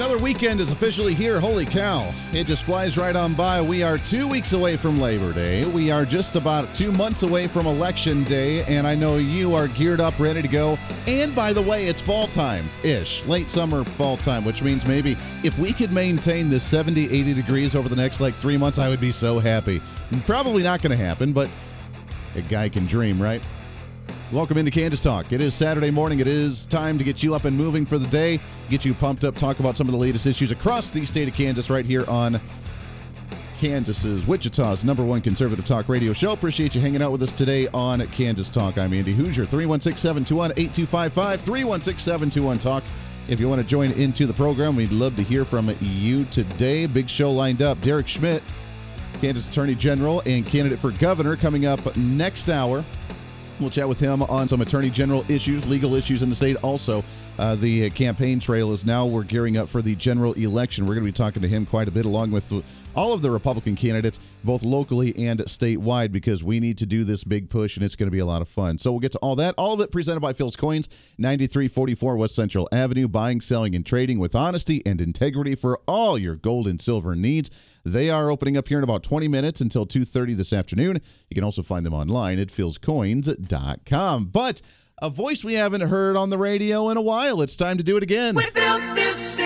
Another weekend is officially here. Holy cow. It just flies right on by. We are two weeks away from Labor Day. We are just about two months away from Election Day. And I know you are geared up, ready to go. And by the way, it's fall time ish, late summer, fall time, which means maybe if we could maintain the 70, 80 degrees over the next like three months, I would be so happy. Probably not going to happen, but a guy can dream, right? Welcome into Kansas Talk. It is Saturday morning. It is time to get you up and moving for the day, get you pumped up, talk about some of the latest issues across the state of Kansas right here on Kansas's, Wichita's number one conservative talk radio show. Appreciate you hanging out with us today on Kansas Talk. I'm Andy Hoosier, 316 721 8255, 316 721 Talk. If you want to join into the program, we'd love to hear from you today. Big show lined up. Derek Schmidt, Kansas Attorney General and candidate for governor, coming up next hour. We'll chat with him on some attorney general issues, legal issues in the state. Also, uh, the campaign trail is now we're gearing up for the general election. We're going to be talking to him quite a bit, along with all of the Republican candidates, both locally and statewide, because we need to do this big push, and it's going to be a lot of fun. So we'll get to all that. All of it presented by Phil's Coins, 9344 West Central Avenue, buying, selling, and trading with honesty and integrity for all your gold and silver needs. They are opening up here in about 20 minutes until 2:30 this afternoon. You can also find them online at philscoins.com. But a voice we haven't heard on the radio in a while. It's time to do it again. We built this.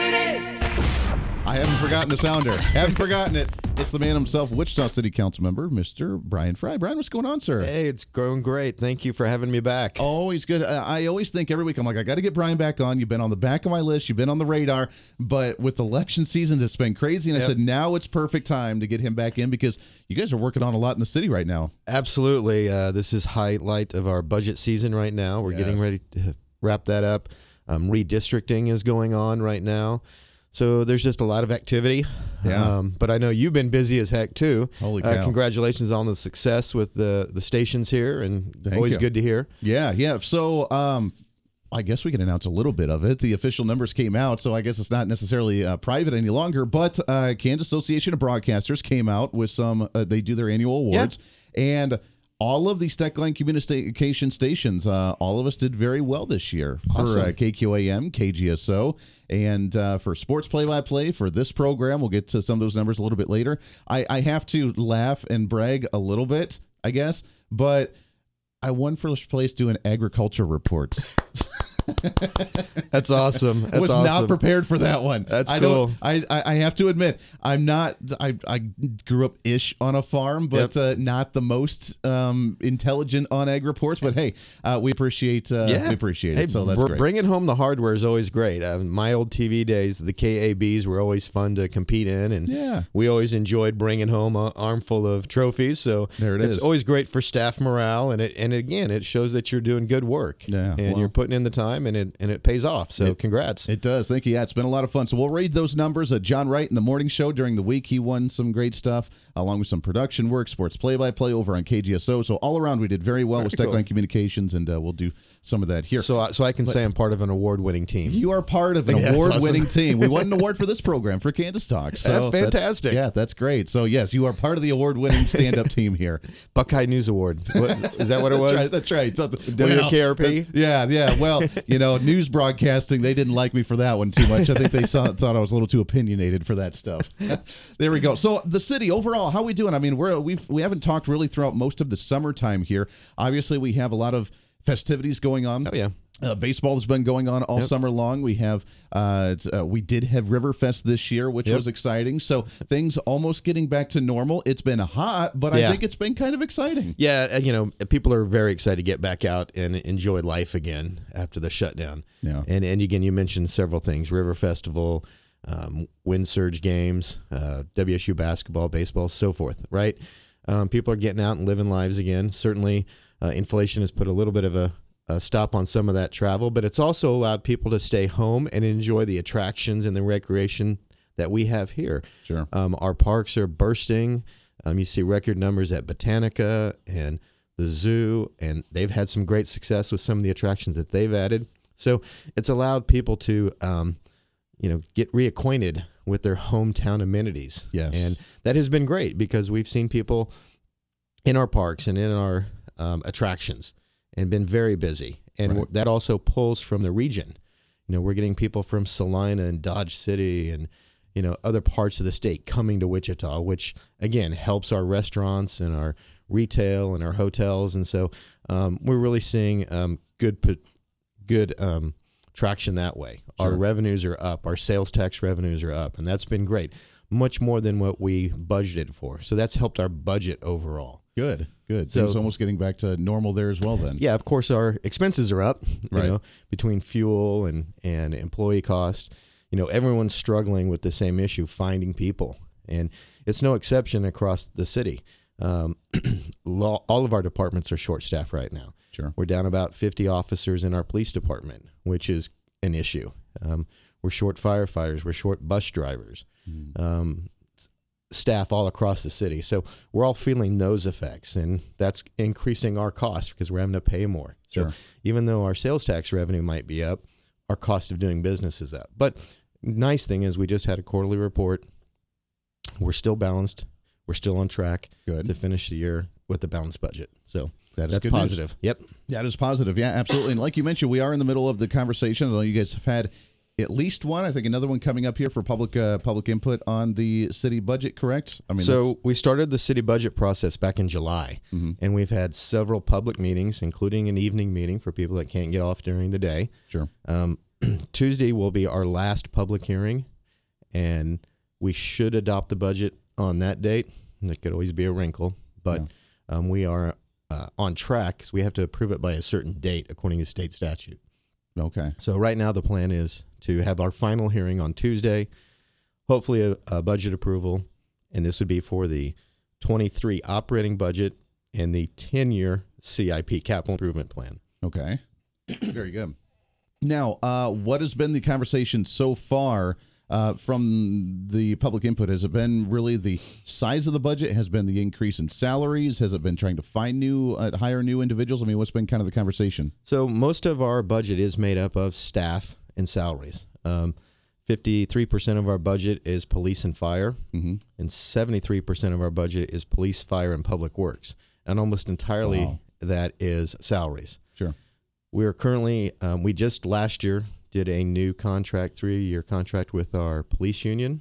I haven't forgotten the sounder. haven't forgotten it. It's the man himself, Wichita City Council member, Mr. Bryan Frye. Bryan, what's going on, sir? Hey, it's going great. Thank you for having me back. Always good. I always think every week I'm like, I got to get Bryan back on. You've been on the back of my list. You've been on the radar. But with election seasons, it's been crazy. And I said, now it's perfect time to get him back in because you guys are working on a lot in the city right now. Absolutely. Uh, this is highlight of our budget season right now. We're getting ready to wrap that up. Um, redistricting is going on right now. So there's just a lot of activity. Yeah. Um, but I know you've been busy as heck too. Holy Uh, cow. congratulations on the success with the the stations here, and Thank always you. good to hear. Yeah, yeah. So, um, I guess we can announce a little bit of it. The official numbers came out, so I guess it's not necessarily uh, private any longer. But uh, Kansas Association of Broadcasters came out with some. Uh, they do their annual awards, and all of the Steckline communication stations, uh, all of us did very well this year for uh, KQAM, KGSO, and uh, for sports play-by-play for this program. We'll get to some of those numbers a little bit later. I, I have to laugh and brag a little bit, I guess, but. I won first place doing agriculture reports. That's awesome. That's I was awesome. not prepared for that one. That's I cool. I, I I have to admit, I'm not. I I grew up ish on a farm, but uh, not the most um, intelligent on egg reports. But hey, uh, we appreciate. Uh, yeah, we appreciate Hey, it. So that's great. Bringing home the hardware is always great. Uh, my old TV days, the KABs were always fun to compete in, and Yeah. we always enjoyed bringing home an armful of trophies. So There it it's is. always great for staff morale, and it and again, it shows that you're doing good work. Yeah, and you're putting in the time, and it and it pays off. So congrats. It does. Thank you. Yeah, it's been a lot of fun. So we'll read those numbers. Uh, John Wright in the morning show during the week, he won some great stuff, along with some production work, sports play-by-play over on KGSO. So all around, we did very well with Very cool. Steckline Communications, and uh, we'll do some of that here. so I- so I can say I'm part of an award-winning team. You are part of an Yeah, award-winning awesome. team. We won an award for this program for Kansas Talk. So That's fantastic. yeah, that's great. So yes, you are part of the award-winning stand-up team here. Buckeye News Award. What, is that what it was? That's right. That's right. Something- WKRP? yeah, yeah. Well, you know, news broadcasting, they didn't like me for that one too much. I think they saw, thought I was a little too opinionated for that stuff. there we go. So the city overall, how we doing? I mean, we're we've we haven't talked really throughout most of the summertime here. Obviously, we have a lot of festivities going on. Oh yeah. Uh, baseball has been going on all summer long. We have, uh, uh, we did have Riverfest this year, which Yep. was exciting. So things almost getting back to normal. It's been hot, but I think it's been kind of exciting. Yeah, you know, people are very excited to get back out and enjoy life again after the shutdown. Yeah. And and again, you mentioned several things: River Festival, um, Wind Surge games, uh, WSU basketball, baseball, so forth. Right? Um, people are getting out and living lives again. Certainly, uh, inflation has put a little bit of a, a stop on some of that travel, but it's also allowed people to stay home and enjoy the attractions and the recreation that we have here. Sure. Um, our parks are bursting. Um, you see record numbers at Botanica and the zoo, and they've had some great success with some of the attractions that they've added. So it's allowed people to, um, you know, get reacquainted with their hometown amenities. Yes. and that has been great because we've seen people in our parks and in our um, attractions and been very busy. And Right. that also pulls from the region. You know, we're getting people from Salina and Dodge City and you know other parts of the state coming to Wichita, which again helps our restaurants and our retail and our hotels. And so um, we're really seeing um, good good um, traction that way. Our revenues are up. Our sales tax revenues are up, and that's been great. Much more than what we budgeted for. So that's helped our budget overall. Good. Good. So- Things almost getting back to normal there as well. Then. Yeah, of course, our expenses are up. You Right. know, between fuel and and employee cost. You know, everyone's struggling with the same issue, finding people, and it's no exception across the city. Um, all of our departments are short staffed right now. Sure. We're down about 50 officers in our police department, which is an issue. Um, we're short firefighters. We're short bus drivers. Um, s- staff all across the city. So we're all feeling those effects, and that's increasing our costs because we're having to pay more. So Sure. even though our sales tax revenue might be up, our cost of doing business is up. But nice thing is we just had a quarterly report. We're still balanced. We're still on track Good. to finish the year with a balanced budget. So That is that's good news. positive. Yep. That is positive. Yeah, absolutely. And like you mentioned, we are in the middle of the conversation. I know you guys have had at least one. I think another one coming up here for public uh, public input on the city budget. Correct? I mean, so we started the city budget process back in July, Mm-hmm. and we've had several public meetings, including an evening meeting for people that can't get off during the day. sure. Um, Tuesday will be our last public hearing, and we should adopt the budget on that date. There could always be a wrinkle, but um, we are uh, on track because we have to approve it by a certain date according to state statute. Okay. So right now the plan is to have our final hearing on Tuesday, hopefully a, a budget approval, and this would be for the 23 operating budget and the 10-year CIP capital improvement plan. Okay. Very good. Now, uh, what has been the conversation so far uh, from the public input? Has it been really the size of the budget? Has been the increase in salaries? Has it been trying to find new, uh, hire new individuals? I mean, what's been kind of the conversation? So most of our budget is made up of staff and salaries. Um, 53% of our budget is police and fire, Mhm. and 73% of our budget is police, fire, and public works. And almost entirely Wow. that is salaries. Sure. We are currently, um, we just last year did a new contract, three year contract with our police union.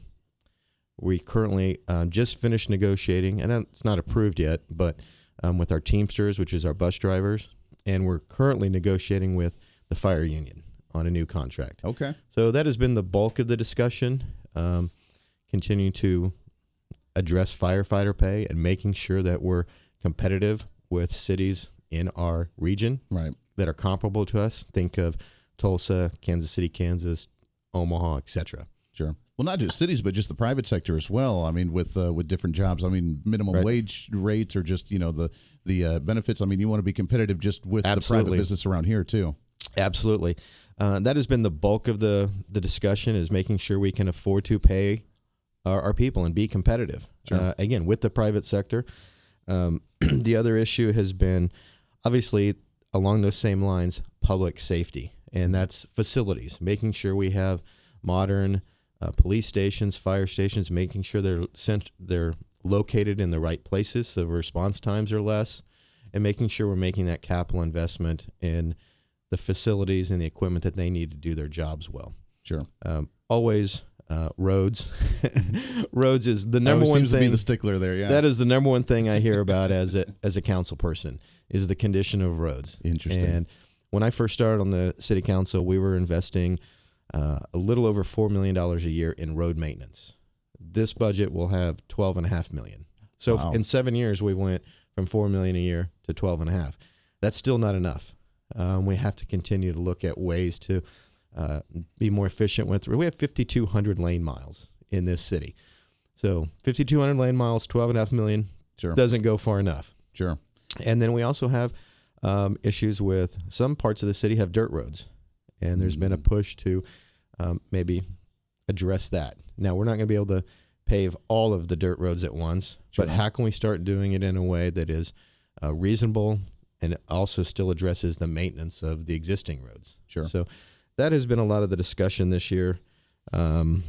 We currently um, just finished negotiating, and it's not approved yet, but um, with our Teamsters, which is our bus drivers, and we're currently negotiating with the fire union on a new contract. Okay. So that has been the bulk of the discussion. Um, continuing to address firefighter pay and making sure that we're competitive with cities in our region Right. that are comparable to us. Think of Tulsa, Kansas City, Kansas, Omaha, etc. Sure. Well, not just cities, but just the private sector as well. I mean, with uh, with different jobs. I mean, minimum Right. wage rates or just you know the the uh, benefits. I mean, you want to be competitive just with the private business around here too. Absolutely. Uh, that has been the bulk of the, the discussion is making sure we can afford to pay our, our people and be competitive. Sure. Uh, again, with the private sector. Um, the other issue has been obviously along those same lines, public safety, and that's facilities, making sure we have modern uh, police stations, fire stations, making sure they're sent, they're located in the right places so response times are less, and making sure we're making that capital investment in the facilities and the equipment that they need to do their jobs well. Sure. Um, always uh, roads. roads is the number one seems to be thing. the stickler there. Yeah. That is the number one thing I hear about as a as a council person is the condition of roads. Interesting. And when I first started on the city council, we were investing uh, a little over four million dollars a year in road maintenance. This budget will have twelve and a half million. So Wow. in seven years, we went from four million a year to twelve and a half. That's still not enough. Um, we have to continue to look at ways to uh, be more efficient with. We have 5,200 lane miles in this city. So 5,200 lane miles, 12 and a half million sure. doesn't go far enough. Sure. And then we also have um, issues with some parts of the city have dirt roads, and there's been a push to um, maybe address that. Now we're not going to be able to pave all of the dirt roads at once, but how can we start doing it in a way that is uh, reasonable and also still addresses the maintenance of the existing roads? Sure. So that has been a lot of the discussion this year. Um,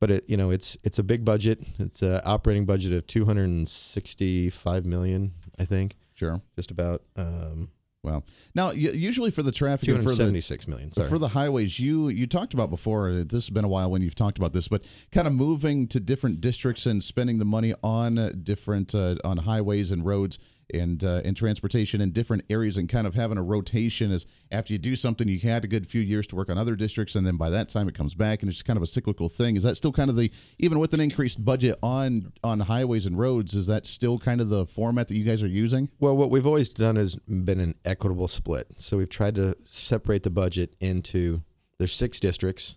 but it, you know, it's it's a big budget. It's an operating budget of 265 million, I think, Sure. just about um, Well, now usually for the traffic and for the 276 million. Sorry. for the highways, you you talked about before. uh, This has been a while when you've talked about this, but kind of moving to different districts and spending the money on uh, different uh, on highways and roads and uh, and transportation in different areas, and kind of having a rotation. Is after you do something, you had a good few years to work on other districts, and then by that time it comes back, and it's just kind of a cyclical thing. Is that still kind of the even with an increased budget on on highways and roads? Is that still kind of the format that you guys are using? Well, what we've always done has been an equitable split. So we've tried to separate the budget into there's six districts,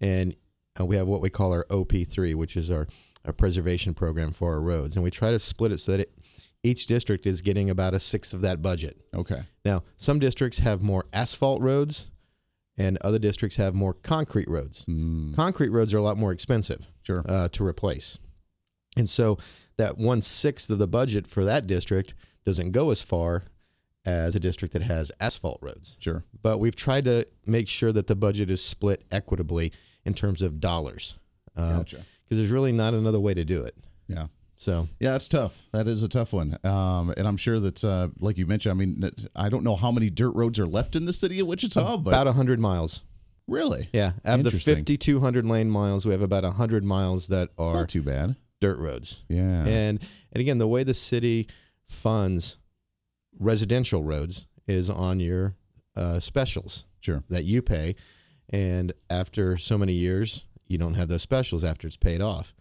and uh, we have what we call our OP3, which is our, our preservation program for our roads, and we try to split it so that it, each district is getting about a sixth of that budget. Okay. Now, some districts have more asphalt roads, and other districts have more concrete roads. Concrete roads are a lot more expensive Sure. uh, to replace. And so that one sixth of the budget for that district doesn't go as far as a district that has asphalt roads. Sure. But we've tried to make sure that the budget is split equitably in terms of dollars. Because Gotcha. there's really not another way to do it. Yeah. So Yeah, it's tough. That is a tough one. Um, and I'm sure that, uh, like you mentioned, I mean, I don't know how many dirt roads are left in the city of Wichita, but about 100 miles. really, Yeah. Out of the 5,200 lane miles, we have about 100 miles that are not too bad. dirt roads. Yeah. And and again, the way the city funds residential roads is on your uh, specials sure. that you pay, and after so many years, you don't have those specials after it's paid off,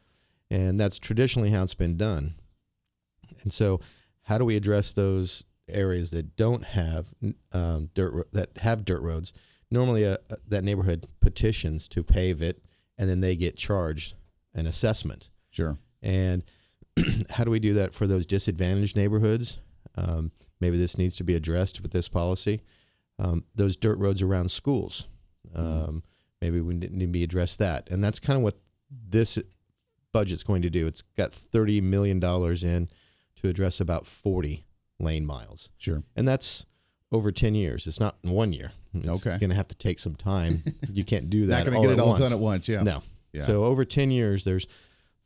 and that's traditionally how it's been done. And so, how do we address those areas that don't have um, dirt ro- that have dirt roads? Normally, uh, uh, that neighborhood petitions to pave it, and then they get charged an assessment. Sure. And how do we do that for those disadvantaged neighborhoods? Um, maybe this needs to be addressed with this policy. Um, those dirt roads around schools, um, maybe we need to be addressed that. And that's kind of what this budget's going to do. It's got thirty million dollars in to address about forty lane miles, Sure. and that's over ten years. It's not in one year. It's Okay. going to have to take some time. You can't do that. Not going to get it all once. done at once. Yeah. No. Yeah. So over 10 years, there's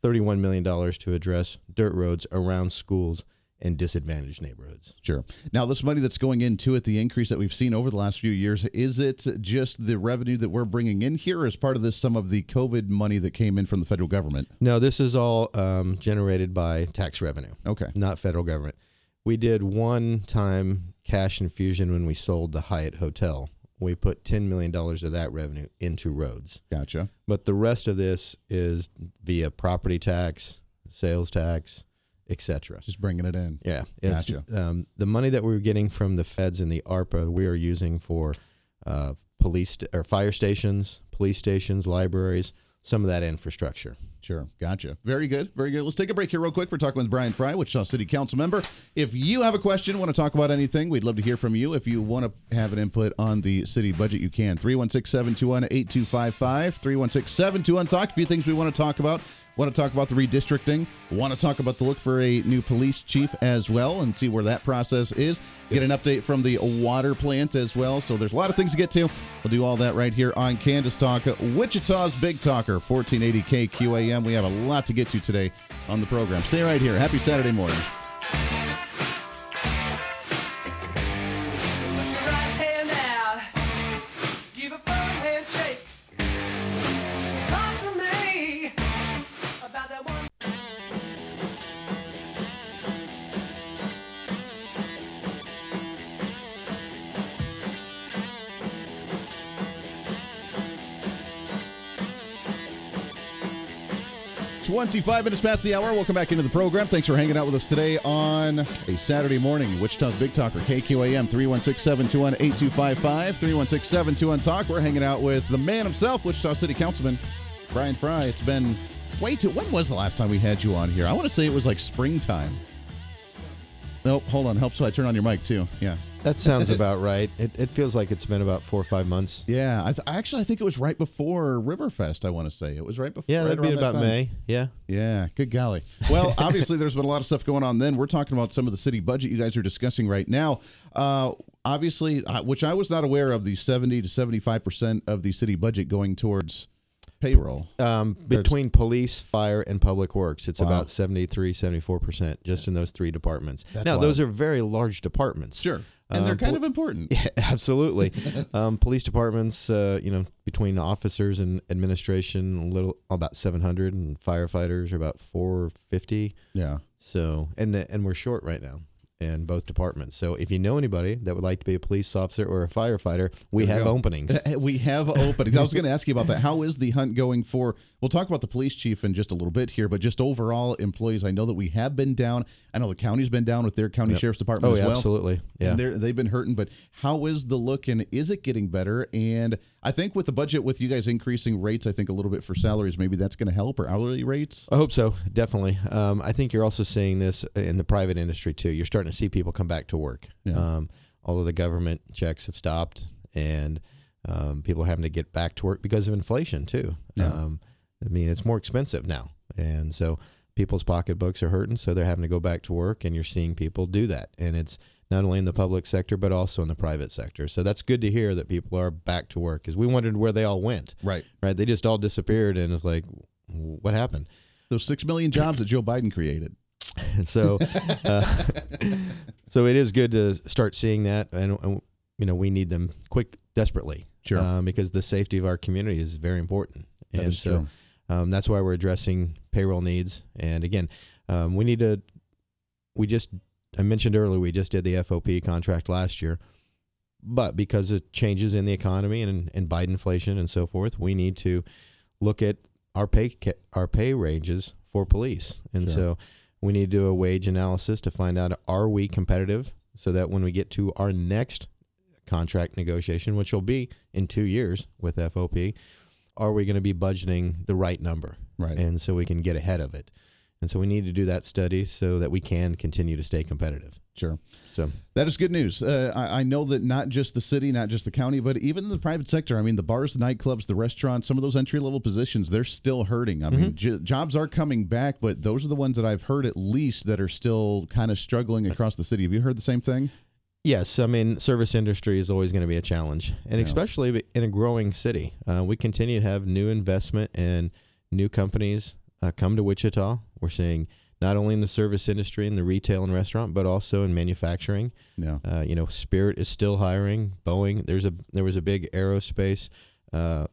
$31 million to address dirt roads around schools and disadvantaged neighborhoods. Sure. Now, this money that's going into it, the increase that we've seen over the last few years, is it just the revenue that we're bringing in here, or is part of this some of the COVID money that came in from the federal government? No, this is all um, generated by tax revenue, Okay. not federal government. We did one time cash infusion when we sold the Hyatt Hotel. We put $10 million of that revenue into roads. Gotcha. But the rest of this is via property tax, sales tax, etc. Just bringing it in. Yeah, it's Gotcha. um, the money that we are getting from the feds and the ARPA. We are using for uh, police st- or fire stations, police stations, libraries, some of that infrastructure. Sure. Gotcha. Very good. Very good. Let's take a break here, real quick. We're talking with Bryan Frye, Wichita City Council member. If you have a question, want to talk about anything, we'd love to hear from you. If you want to have an input on the city budget, you can. 316 721 8255. 316 721 Talk. A few things we want to talk about. Want to talk about the redistricting. Want to talk about the look for a new police chief as well and see where that process is. Get an update from the water plant as well. So there's a lot of things to get to. We'll do all that right here on Kansas Talk, Wichita's Big Talker, 1480 KQAM. We have a lot to get to today on the program. Stay right here. Happy Saturday morning. 25 minutes past the hour. Welcome back into the program. Thanks for hanging out with us today on a Saturday morning. Wichita's Big Talker, KQAM 316 721 8255, 316 721 Talk. We're hanging out with the man himself, Wichita City Councilman Bryan Frye. It's been way too. When was the last time we had you on here? I want to say it was like springtime. Nope, hold on. Help so I turn on your mic too. Yeah. That sounds about right. It, it feels like it's been about four or five months. Yeah, I th- actually I think it was right before Riverfest. I want to say it was right before. Yeah, right that'd be around that about. May. Yeah. Yeah, good golly. Well, obviously, there's been a lot of stuff going on. Then we're talking about some of the city budget you guys are discussing right now. Uh, obviously, uh, which I was not aware of, the 70 to 75 percent of the city budget going towards payroll. Um, between police, fire, and public works, it's about 73, 74% just in those three departments. now, those are very large departments. Sure, and they're Um, kind pol- of important. Yeah, absolutely. um, police departments, uh, you know, between officers and administration, a little about 700, and firefighters are about 450. Yeah. So, and and we're short right now in both departments. So, if you know anybody that would like to be a police officer or a firefighter, we have go. openings. We have openings. I was going to ask you about that. How is the hunt going for? We'll talk about the police chief in just a little bit here, but just overall employees. I know that we have been down. I know the county's been down with their county sheriff's department Oh, as yeah, well. absolutely. Yeah. And they've been hurting, but how is the look and is it getting better? And I think with the budget, with you guys increasing rates, I think a little bit for salaries, maybe that's going to help or hourly rates. I hope so, definitely. Um, I think you're also seeing this in the private industry too. You're starting to see people come back to work. Yeah. Um, all of the government checks have stopped, and um, people are having to get back to work because of inflation too. Yeah. Um, I mean, it's more expensive now, and so people's pocketbooks are hurting, so they're having to go back to work, and you're seeing people do that, and it's not only in the public sector but also in the private sector. So that's good to hear that people are back to work because we wondered where they all went. Right. Right? They just all disappeared, and it's like, what happened? Those six million jobs that Joe Biden created. So, uh, so it is good to start seeing that, and, and you know we need them quick, desperately, Sure. um, because the safety of our community is very important, That and so um, that's why we're addressing payroll needs. And again, um, we need to. We just I mentioned earlier we just did the FOP contract last year, but because of changes in the economy and and Biden inflation and so forth, we need to look at our pay our pay ranges for police, and Sure. so we need to do a wage analysis to find out are we competitive, so that when we get to our next contract negotiation, which will be in two years with FOP, are we going to be budgeting the right number? Right. And so we can get ahead of it. And so we need to do that study so that we can continue to stay competitive. Sure. So That is good news. Uh, I, I know that not just the city, not just the county, but even the private sector. I mean, the bars, the nightclubs, the restaurants, some of those entry level positions, they're still hurting. I Mm-hmm. mean, j- jobs are coming back, but those are the ones that I've heard at least that are still kind of struggling across the city. Have you heard the same thing? yes, I mean service industry is always going to be a challenge, and Yeah. especially in a growing city. Uh, we continue to have new investment and new companies uh, come to Wichita. We're seeing not only in the service industry and the retail and restaurant, but also in manufacturing. Yeah. Uh, you know, Spirit is still hiring. Boeing. There's a there was a big aerospace uh,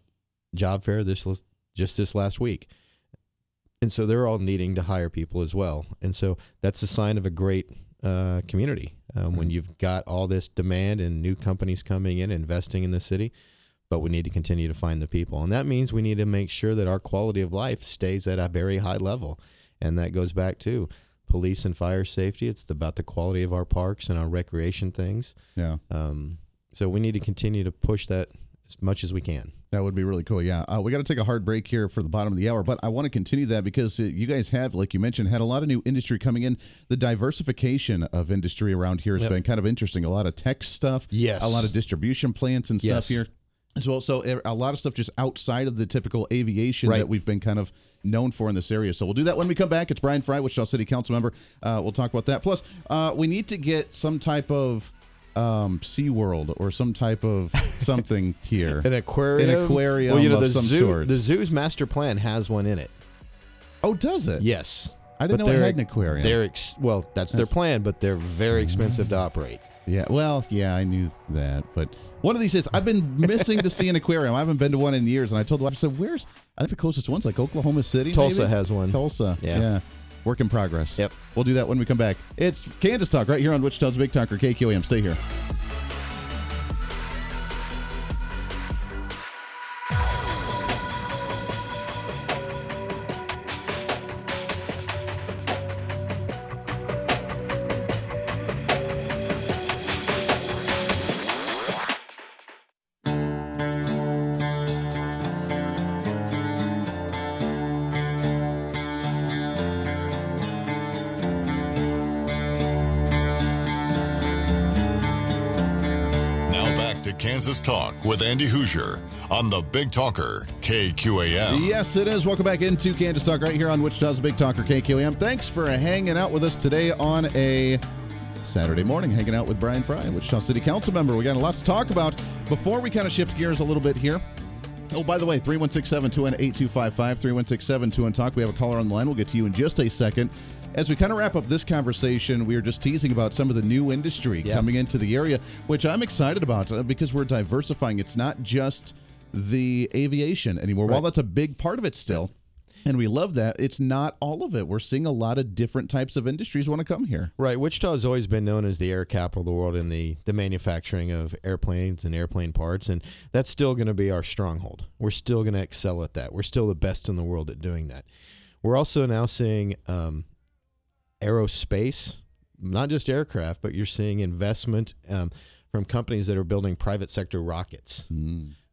job fair this just this last week, and so they're all needing to hire people as well. And so that's a sign of a great uh, community um, when you've got all this demand and new companies coming in investing in the city. But we need to continue to find the people, and that means we need to make sure that our quality of life stays at a very high level, and that goes back to police and fire safety. It's about the quality of our parks and our recreation things. Yeah. Um, so we need to continue to push that as much as we can. That would be really cool. Yeah. Uh, we got to take a hard break here for the bottom of the hour, but I want to continue that because uh, you guys have, like you mentioned, had a lot of new industry coming in. The diversification of industry around here has Yep. been kind of interesting. A lot of tech stuff. Yes. A lot of distribution plants and stuff Yes. here as well. So uh, a lot of stuff just outside of the typical aviation Right. that we've been kind of known for in this area. So we'll do that when we come back. It's Bryan Frye, Wichita City Council member. Uh, we'll talk about that. Plus, uh, we need to get some type of um, Sea World or some type of something here. An aquarium. An aquarium Well, you know, the some zoo. The zoo's master plan has one in it. Oh, does it? Yes. I didn't But know it they're- had an aquarium. They're ex- well, that's their plan, but they're very expensive to operate. Yeah, well, yeah, I knew that, but one of these days, I've been missing to see an aquarium. I haven't been to one in years, and I told the wife, I said, "Where's?" I think the closest one's like Oklahoma City. Tulsa maybe? has one. Tulsa. Yeah. yeah. Work in progress. Yep. We'll do that when we come back. It's Kansas Talk right here on Wichita's Big Talker KQAM. Stay here. With Andy Hoosier on the Big Talker KQAM. Yes, it is. Welcome back into Kansas Talk right here on Wichita's Big Talker KQAM. Thanks for hanging out with us today on a Saturday morning, hanging out with Bryan Frye, Wichita City Council member. We got a lot to talk about. Before we kind of shift gears a little bit here, Oh, by the way, 316 721 8255, 316 721 Talk. We have a caller on the line. We'll get to you in just a second. As we kind of wrap up this conversation, we are just teasing about some of the new industry Yeah. coming into the area, which I'm excited about uh, because we're diversifying. It's not just the aviation anymore. While that's a big part of it still, and we love that, it's not all of it. We're seeing a lot of different types of industries want to come here. Right. Wichita has always been known as the air capital of the world in the, the manufacturing of airplanes and airplane parts. And that's still going to be our stronghold. We're still going to excel at that. We're still the best in the world at doing that. We're also now seeing um, aerospace, not just aircraft, but you're seeing investment um, from companies that are building private sector rockets.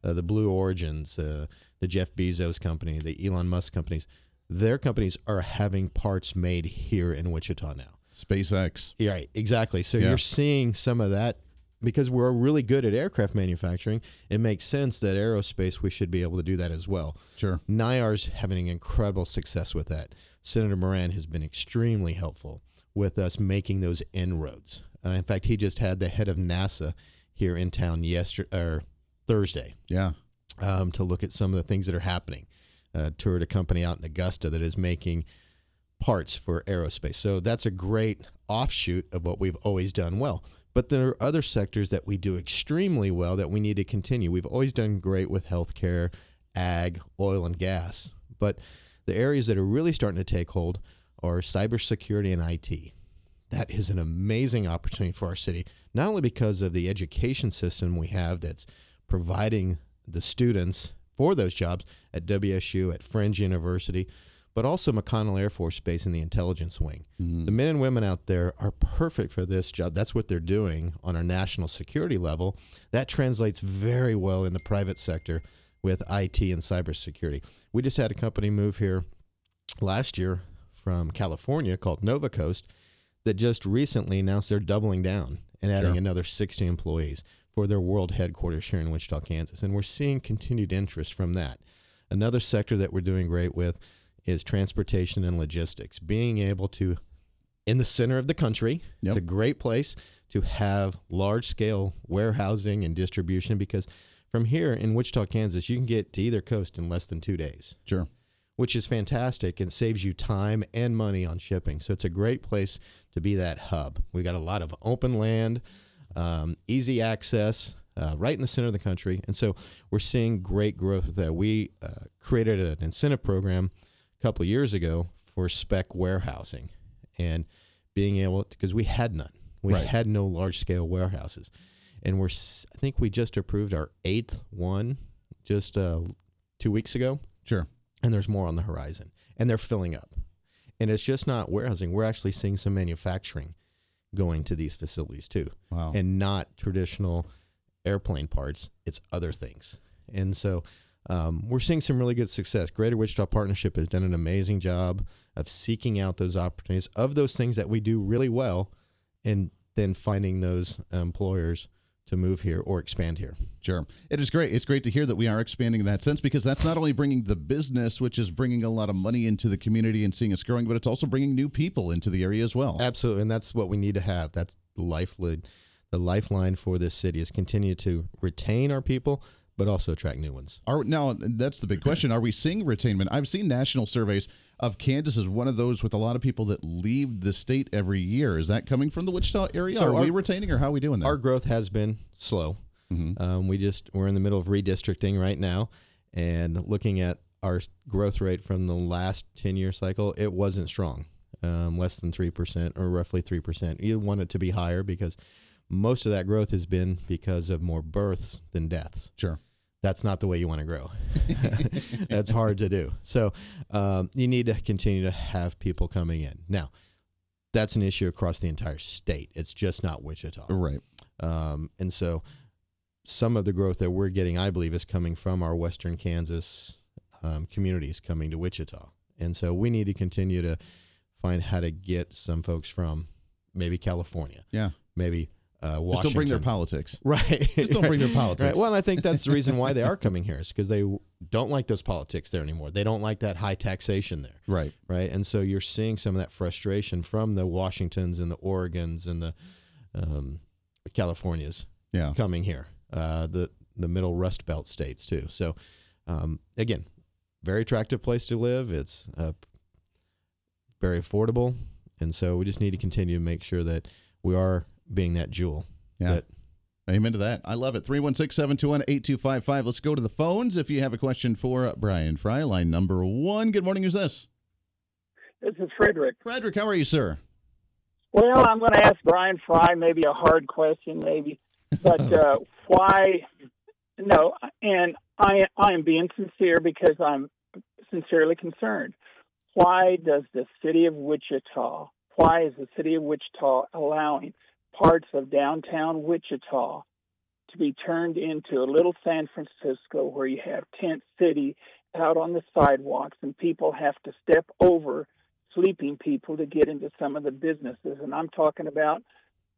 Uh, the Blue Origins, uh, the Jeff Bezos company, the Elon Musk companies. Their companies are having parts made here in Wichita now. SpaceX. Yeah, right, exactly. So Yeah. you're seeing some of that because we're really good at aircraft manufacturing. It makes sense that aerospace we should be able to do that as well. Sure. NIAR's having incredible success with that. Senator Moran has been extremely helpful with us making those inroads. Uh, in fact, he just had the head of NASA here in town yesterday or Thursday Yeah. Um, to look at some of the things that are happening. Uh, toured a company out in Augusta that is making parts for aerospace. So that's a great offshoot of what we've always done well. But there are other sectors that we do extremely well that we need to continue. We've always done great with healthcare, ag, oil, and gas. But the areas that are really starting to take hold are cybersecurity and IT. That is an amazing opportunity for our city, not only because of the education system we have that's providing the students for those jobs at WSU, at Friends University, but also McConnell Air Force Base in the intelligence wing. Mm-hmm. The men and women out there are perfect for this job. That's what they're doing on our national security level. That translates very well in the private sector with IT and cybersecurity. We just had a company move here last year from California called Novacoast that just recently announced they're doubling down and adding Sure. another 60 employees for their world headquarters here in Wichita, Kansas. And we're seeing continued interest from that. Another sector that we're doing great with is transportation and logistics. Being able to, in the center of the country, Yep. it's a great place to have large scale warehousing and distribution because from here in Wichita, Kansas, you can get to either coast in less than two days Sure. which is fantastic and saves you time and money on shipping. So it's a great place to be that hub. We've got a lot of open land, um, easy access, uh, right in the center of the country, and so we're seeing great growth with that. We uh, created an incentive program a couple of years ago for spec warehousing and being able because we had none. We Right. had no large scale warehouses, and we're I think we just approved our eighth one just uh, two weeks ago Sure. and there's more on the horizon and they're filling up and it's just not warehousing we're actually seeing some manufacturing going to these facilities too. Wow. and not traditional airplane parts it's other things. And so um, we're seeing some really good success. Greater wichita partnership has done an amazing job of seeking out those opportunities of those things that we do really well and then finding those employers to move here or expand here Sure. It is great. It's great to hear that we are expanding in that sense because that's not only bringing the business, which is bringing a lot of money into the community and seeing us growing, but it's also bringing new people into the area as well. Absolutely, and that's what we need to have. That's the lifeline, the lifeline for this city is continue to retain our people, but also attract new ones. Are now that's the big question. Are we seeing retainment? I've seen national surveys of Kansas is one of those with a lot of people that leave the state every year. Is that coming from the Wichita area? So are our- we retaining or how are we doing that? Our growth has been slow. Um, we just we're in the middle of redistricting right now, and looking at our growth rate from the last ten year cycle, it wasn't strong, um, less than three percent or roughly three percent. You want it to be higher because most of that growth has been because of more births than deaths. sure. That's not the way you want to grow. that's hard to do. So um, you need to continue to have people coming in. Now, that's an issue across the entire state. It's just not Wichita. Right. Um, and so some of the growth that we're getting, I believe, is coming from our Western Kansas um, communities coming to Wichita. And so we need to continue to find how to get some folks from maybe California, Yeah. maybe uh, Just don't bring their politics. Right. Just don't bring their politics. Right. Well, and I think that's the reason why they are coming here is because they don't like those politics there anymore. They don't like that high taxation there. Right. Right. And so you're seeing some of that frustration from the Washingtons and the Oregons and the um, Californias Yeah. coming here, uh, the the middle Rust Belt states too. So um, again, very attractive place to live. It's uh, very affordable, and so we just need to continue to make sure that we are being that jewel. Yeah. That, Amen to that. I love it. 316 721 8255. Let's go to the phones if you have a question for Bryan Frye. Line number one. Good morning. Who's this? This is Frederick. Frederick, how are you, sir? Well, I'm going to ask Bryan Frye maybe a hard question, maybe, but uh, why? No, and I I am being sincere because I'm sincerely concerned. Why does the city of Wichita? Why is the city of Wichita allowing parts of downtown Wichita to be turned into a little San Francisco where you have tent city out on the sidewalks and people have to step over sleeping people to get into some of the businesses, and I'm talking about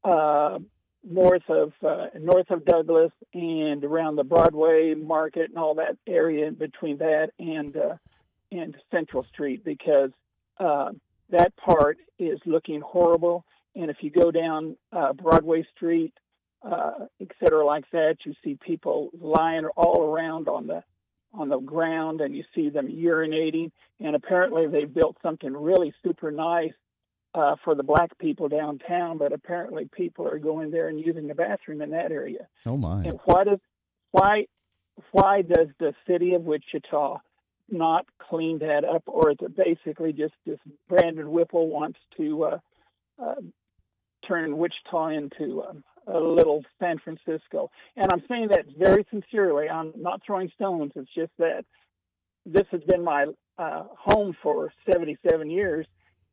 uh, north of uh, north of Douglas and around the Broadway Market and all that area in between that and uh, and Central Street because uh, that part is looking horrible. And if you go down uh, Broadway Street, uh, et cetera, like that, you see people lying all around on the on the ground and you see them urinating. And apparently they built something really super nice uh, for the black people downtown, but apparently people are going there and using the bathroom in that area. Oh, my. And why does why why does the city of Wichita not clean that up, or is it basically just this Brandon Whipple wants to uh, uh, turn Wichita into um, a little San Francisco? And I'm saying that very sincerely. I'm not throwing stones. It's just that this has been my uh, home for 77 years,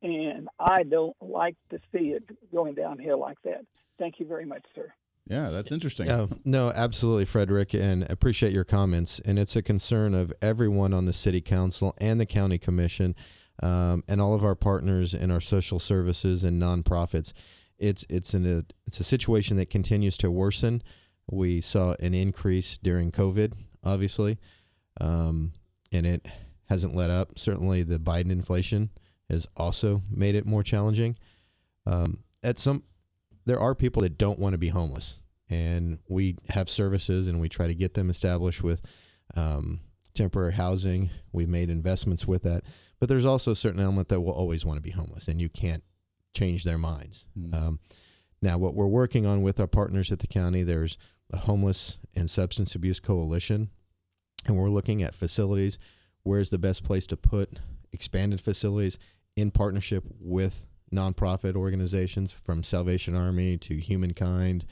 and I don't like to see it going downhill like that. Thank you very much, sir. Yeah, that's interesting. No, absolutely, Frederick, and appreciate your comments. And it's a concern of everyone on the city council and the county commission, um, and all of our partners in our social services and nonprofits. It's it's an, it's a situation that continues to worsen. We saw an increase during COVID, obviously, um, and it hasn't let up. Certainly, the Biden inflation has also made it more challenging. Um, at some there are people that don't want to be homeless, and we have services and we try to get them established with um, temporary housing. We've made investments with that, but there's also a certain element that will always want to be homeless, and you can't change their minds. Mm. Um, now, what we're working on with our partners at the county, there's a homeless and substance abuse coalition, and we're looking at facilities. Where's the best place to put expanded facilities in partnership with nonprofit organizations from Salvation Army to Humankind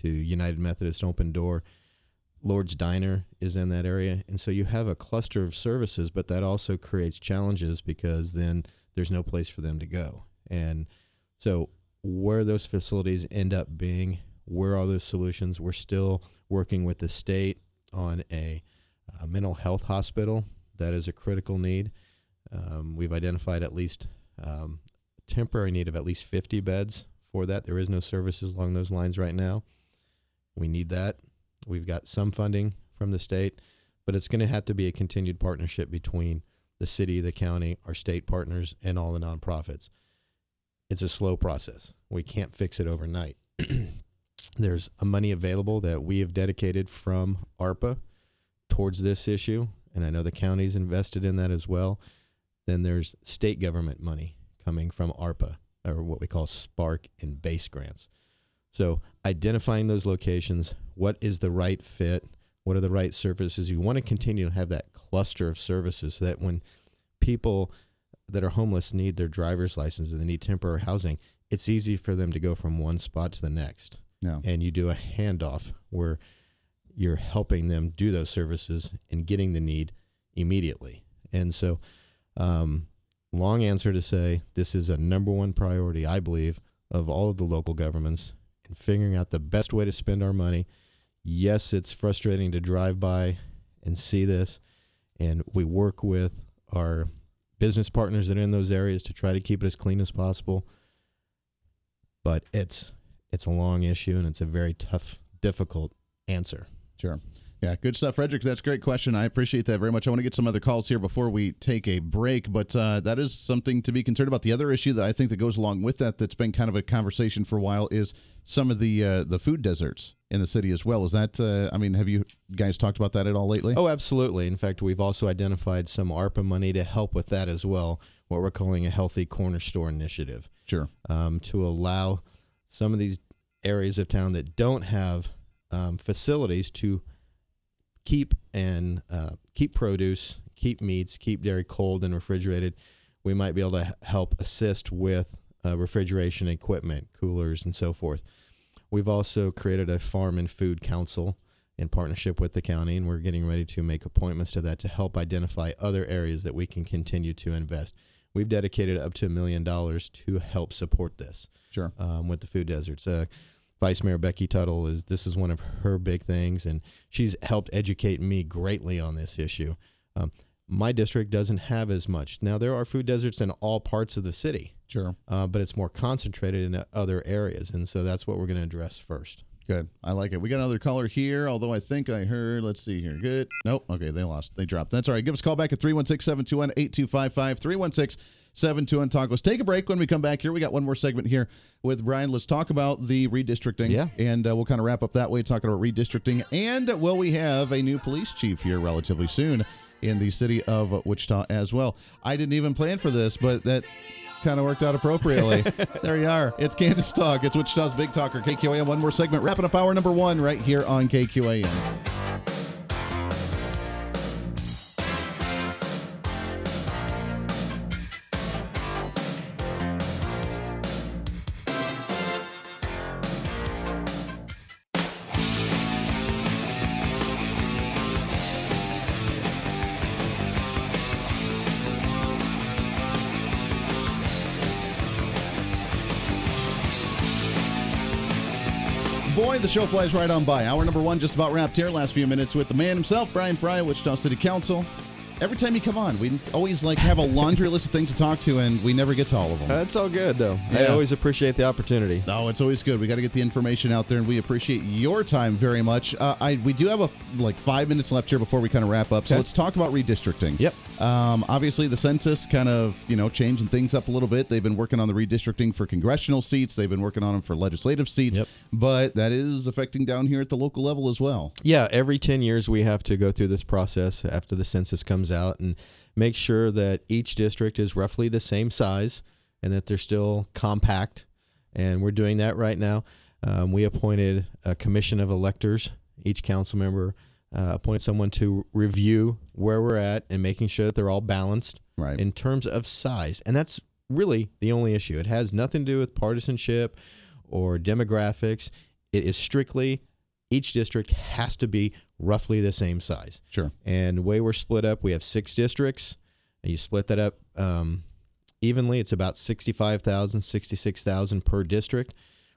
to United Methodist Open Door. Lord's Diner is in that area. And so you have a cluster of services, but that also creates challenges because then there's no place for them to go. And so where those facilities end up being, where are those solutions? We're still working with the state on a, a mental health hospital. That is a critical need. Um, we've identified at least um, temporary need of at least 50 beds for that. There is no services along those lines right now. We need that. We've got some funding from the state, but it's going to have to be a continued partnership between the city, the county, our state partners, and all the nonprofits. It's a slow process. We can't fix it overnight. There's a money available that we have dedicated from ARPA towards this issue, and I know the county's invested in that as well. Then there's state government money coming from ARPA, or what we call Spark and base grants. So identifying those locations, what is the right fit, what are the right services? You want to continue to have that cluster of services so that when people that are homeless need their driver's license or they need temporary housing, it's easy for them to go from one spot to the next. Yeah. And you do a handoff where you're helping them do those services and getting the need immediately. And so, um, long answer to say this is a number one priority, I believe, of all of the local governments in figuring out the best way to spend our money. Yes, it's frustrating to drive by and see this, and we work with our business partners that are in those areas to try to keep it as clean as possible. But it's it's a long issue and it's a very tough, difficult answer. Sure. Yeah, good stuff, Frederick. That's a great question. I appreciate that very much. I want to get some other calls here before we take a break, but uh, that is something to be concerned about. The other issue that I think that goes along with that, that's been kind of a conversation for a while, is some of the uh, the food deserts in the city as well. Is that? Uh, I mean, have you guys talked about that at all lately? Oh, absolutely. In fact, we've also identified some ARPA money to help with that as well. What we're calling a healthy corner store initiative. sure. um, to allow some of these areas of town that don't have um, facilities to keep and uh, keep produce, keep meats, keep dairy cold and refrigerated. We might be able to help assist with uh, refrigeration equipment, coolers, and so forth. We've also created a farm and food council in partnership with the county, and we're getting ready to make appointments to that to help identify other areas that we can continue to invest. We've dedicated up to a million dollars to help support this Sure. um, with the food deserts. Uh, Vice Mayor Becky Tuttle is this is one of her big things, and she's helped educate me greatly on this issue. Um, my district doesn't have as much. Now there are food deserts in all parts of the city, Sure. uh, but it's more concentrated in other areas, and so that's what we're going to address first. Good. I like it. We got another caller here, although I think I heard, let's see here. Good. Nope. Okay, they lost. They dropped. That's all right. Give us a call back at 316 721 8255. 316 721 Talk. Let's take a break when we come back here. We got one more segment here with Bryan. Let's talk about the redistricting. Yeah. And uh, we'll kind of wrap up that way, talking about redistricting. And will we have a new police chief here relatively soon in the city of Wichita as well? I didn't even plan for this, but that kind of worked out appropriately. there you are. It's Kansas Talk. It's Wichita's Big Talker, KQAM. One more segment, wrapping up hour number one right here on KQAM. Show flies right on by. Hour number one just about wrapped here. Last few minutes with the man himself, Bryan Frye, Wichita City Council. Every time you come on, we always like have a laundry list of things to talk to, and we never get to all of them. That's all good, though. I always appreciate the opportunity. No, it's always good. We got to get the information out there, and we appreciate your time very much. Uh, I we do have a like five minutes left here before we kind of wrap up. So Okay. let's talk about redistricting. Yep. Um, obviously, the census kind of you know changing things up a little bit. They've been working on the redistricting for congressional seats. They've been working on them for legislative seats. Yep. But that is affecting down here at the local level as well. Yeah, every 10 years we have to go through this process after the census comes out and make sure that each district is roughly the same size and that they're still compact. And we're doing that right now. Um, we appointed a commission of electors. Each council member uh, appointed someone to review where we're at and making sure that they're all balanced Right. in terms of size. And that's really the only issue. It has nothing to do with partisanship or demographics. It is strictly each district has to be roughly the same size. Sure. And the way we're split up, we have six districts. And you split that up um, evenly. It's about 65,000, 66,000 per district.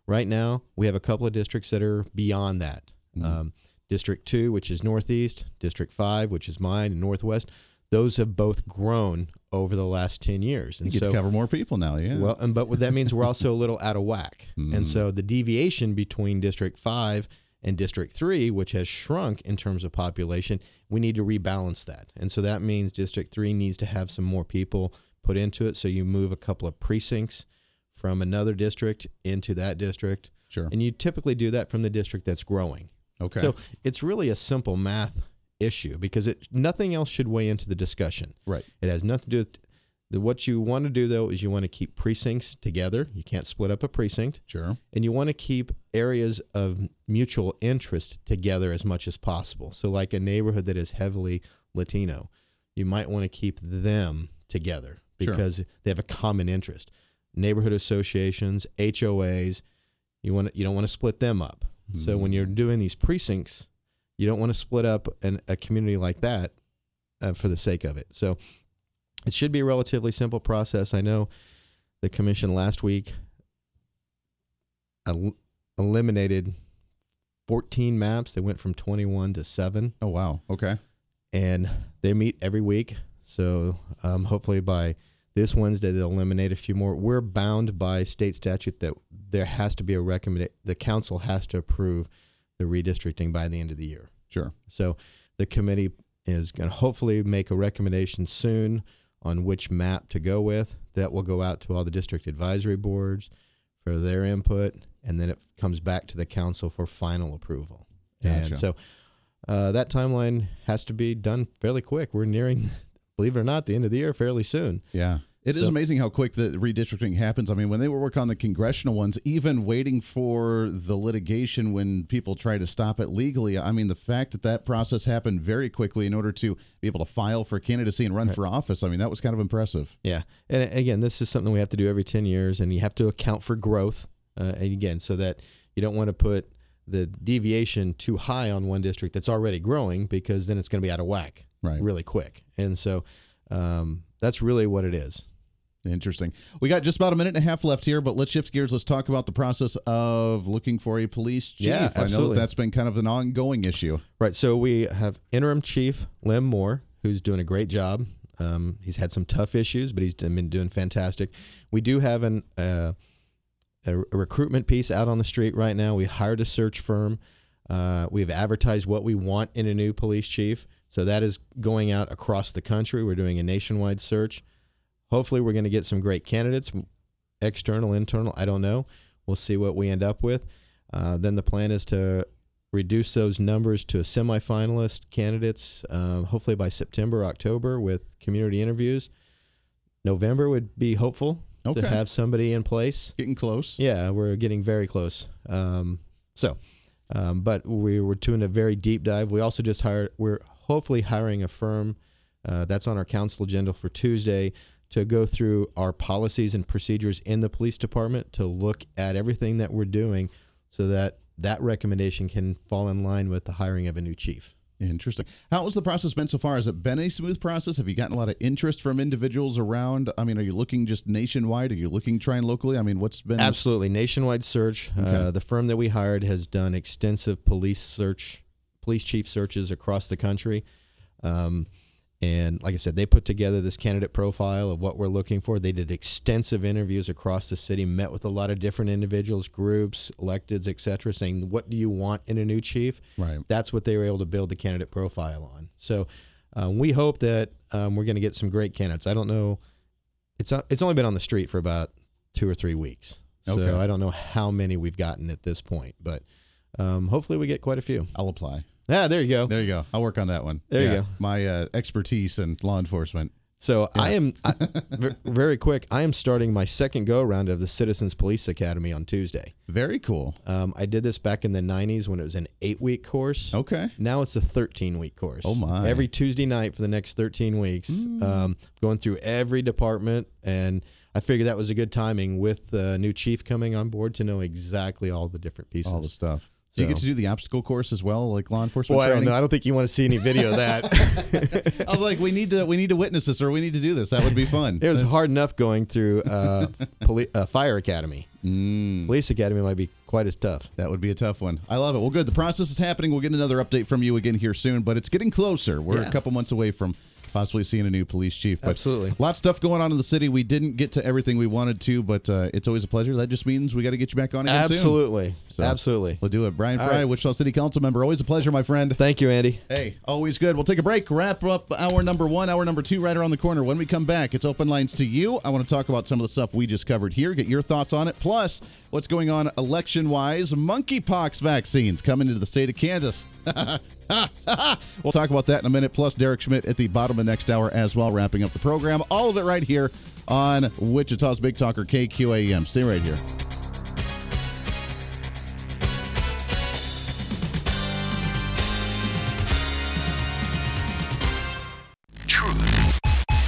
Right now, we have a couple of districts that are beyond that. Um, district 2, which is Northeast, District 5, which is mine, and Northwest. Those have both grown over the last 10 years. You And get so to cover more people now. Yeah. well, and but that means we're also a little out of whack. And so the deviation between District 5 and District 3, which has shrunk in terms of population, we need to rebalance that. And so that means District 3 needs to have some more people put into it. So you move a couple of precincts from another district into that district. Sure. And you typically do that from the district that's growing. okay. So it's really a simple math issue because it nothing else should weigh into the discussion. right. It has nothing to do with the, what you want to do though is you want to keep precincts together. You can't split up a precinct, Sure. and you want to keep areas of mutual interest together as much as possible. So, like a neighborhood that is heavily Latino, you might want to keep them together Sure. because they have a common interest. Neighborhood associations, HOAs, you want to, you don't want to split them up. So when you're doing these precincts, you don't want to split up an, a community like that uh, for the sake of it. So it should be a relatively simple process. I know the commission last week el- eliminated 14 maps. They went from 21 to 7 Oh wow. Okay. and they meet every week. So um, hopefully by this Wednesday they'll eliminate a few more. We're bound by state statute that there has to be a recommend. The council has to approve the redistricting by the end of the year. Sure. So the committee is going to hopefully make a recommendation soon on which map to go with. That will go out to all the district advisory boards for their input, and then it comes back to the council for final approval. Gotcha. And so uh, that timeline has to be done fairly quick. We're nearing, believe it or not, the end of the year fairly soon. Yeah. It is So- amazing how quick the redistricting happens. I mean, when they were working on the congressional ones, even waiting for the litigation when people try to stop it legally, I mean, the fact that that process happened very quickly in order to be able to file for candidacy and run for office, I mean, that was kind of impressive. Yeah, and uh, again, this is something we have to do every ten years, and you have to account for growth. Uh, and again, so that you don't want to put the deviation too high on one district that's already growing, because then it's going to be out of whack Right. really quick. And so um, that's really what it is. Interesting. We got just about a minute and a half left here, but let's shift gears. Let's talk about the process of looking for a police chief. Yeah, I know that absolutely. that's been kind of an ongoing issue. Right. So we have interim chief Lem Moore, who's doing a great job. Um, he's had some tough issues, but he's been doing fantastic. We do have an uh, a, a recruitment piece out on the street right now. We hired a search firm. Uh, we've advertised what we want in a new police chief. So that is going out across the country. We're doing a nationwide search. Hopefully, we're going to get some great candidates, external, internal. I don't know. We'll see what we end up with. Uh, then the plan is to reduce those numbers to semifinalist candidates, um, hopefully by September, October, with community interviews. November would be hopeful Okay. to have somebody in place. Getting close. Yeah, we're getting very close. Um, so, um, but we were doing a very deep dive. We also just hired. We're hopefully hiring a firm uh, that's on our council agenda for Tuesday to go through our policies and procedures in the police department to look at everything that we're doing, so that that recommendation can fall in line with the hiring of a new chief. Interesting. How has the process been so far? Has it been a smooth process? Have you gotten a lot of interest from individuals around? I mean, are you looking just nationwide? Are you looking trying locally? I mean, what's been Absolutely, nationwide search. Uh, the firm that we hired has done extensive police search, police chief searches across the country. Um, and like I said, they put together this candidate profile of what we're looking for. They did extensive interviews across the city, met with a lot of different individuals, groups, electeds, et cetera, saying, "What do you want in a new chief?" right? that's what they were able to build the candidate profile on. So um, we hope that um, we're going to get some great candidates. I don't know. It's it's only been on the street for about two or three weeks, so Okay. I don't know how many we've gotten at this point, but um, hopefully we get quite a few. I'll apply. Ah, there you go. There you go. I'll work on that one. There you go. My uh, expertise in law enforcement. So I am I, very quick. I am starting my second go around of the Citizens Police Academy on Tuesday. Very cool. Um, I did this back in the '90s when it was an eight-week course. Okay. Now it's a 13 week course. Oh, my. Mm. Every Tuesday night for the next 13 weeks, um, going through every department. And I figured that was a good timing with the new chief coming on board to know exactly all the different pieces. All the stuff. Do you get to do the obstacle course as well, like law enforcement? well, I don't know. I don't think you want to see any video of that. I was like, we need to we need to witness this, or we need to do this. That would be fun. it was That's- hard enough going through uh, poli- uh, fire academy. Mm, Police academy might be quite as tough. that would be a tough one. I love it. Well, good. The process is happening. We'll get another update from you again here soon, but it's getting closer. We're a couple months away from possibly seeing a new police chief. But Absolutely. A lot of stuff going on in the city. We didn't get to everything we wanted to, but uh, it's always a pleasure. That just means we got to get you back on again soon. Absolutely. So- Absolutely. We'll do it. Bryan Frye, right. Wichita City Council member. Always a pleasure, my friend. Thank you, Andy. Hey, always good. We'll take a break, wrap up hour number one, hour number two right around the corner. When we come back, it's open lines to you. I want to talk about some of the stuff we just covered here, get your thoughts on it, plus what's going on election wise. Monkeypox vaccines coming into the state of Kansas. we'll talk about that in a minute, plus Derek Schmidt at the bottom of next hour as well, wrapping up the program. All of it right here on Wichita's Big Talker KQAM. Stay right here.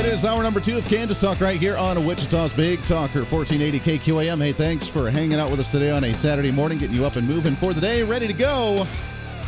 It is hour number two of Kansas Talk right here on Wichita's Big Talker, 1480 KQAM. Hey, thanks for hanging out with us today on a Saturday morning, getting you up and moving for the day, ready to go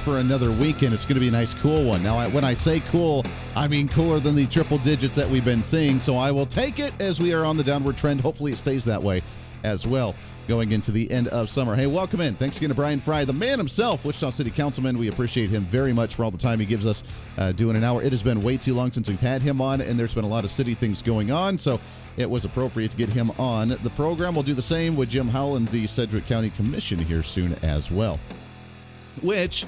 for another weekend. It's going to be a nice, cool one. Now, when I say cool, I mean cooler than the triple digits that we've been seeing. So I will take it as we are on the downward trend. Hopefully, it stays that way as well going into the end of summer. Hey, welcome in. Thanks again to Bryan Frye, the man himself, Wichita City Councilman. We appreciate him very much for all the time he gives us uh, doing an hour. It has been way too long since we've had him on, and there's been a lot of city things going on. So it was appropriate to get him on the program. We'll do the same with Jim Howell, the Sedgwick County Commission here soon as well. Which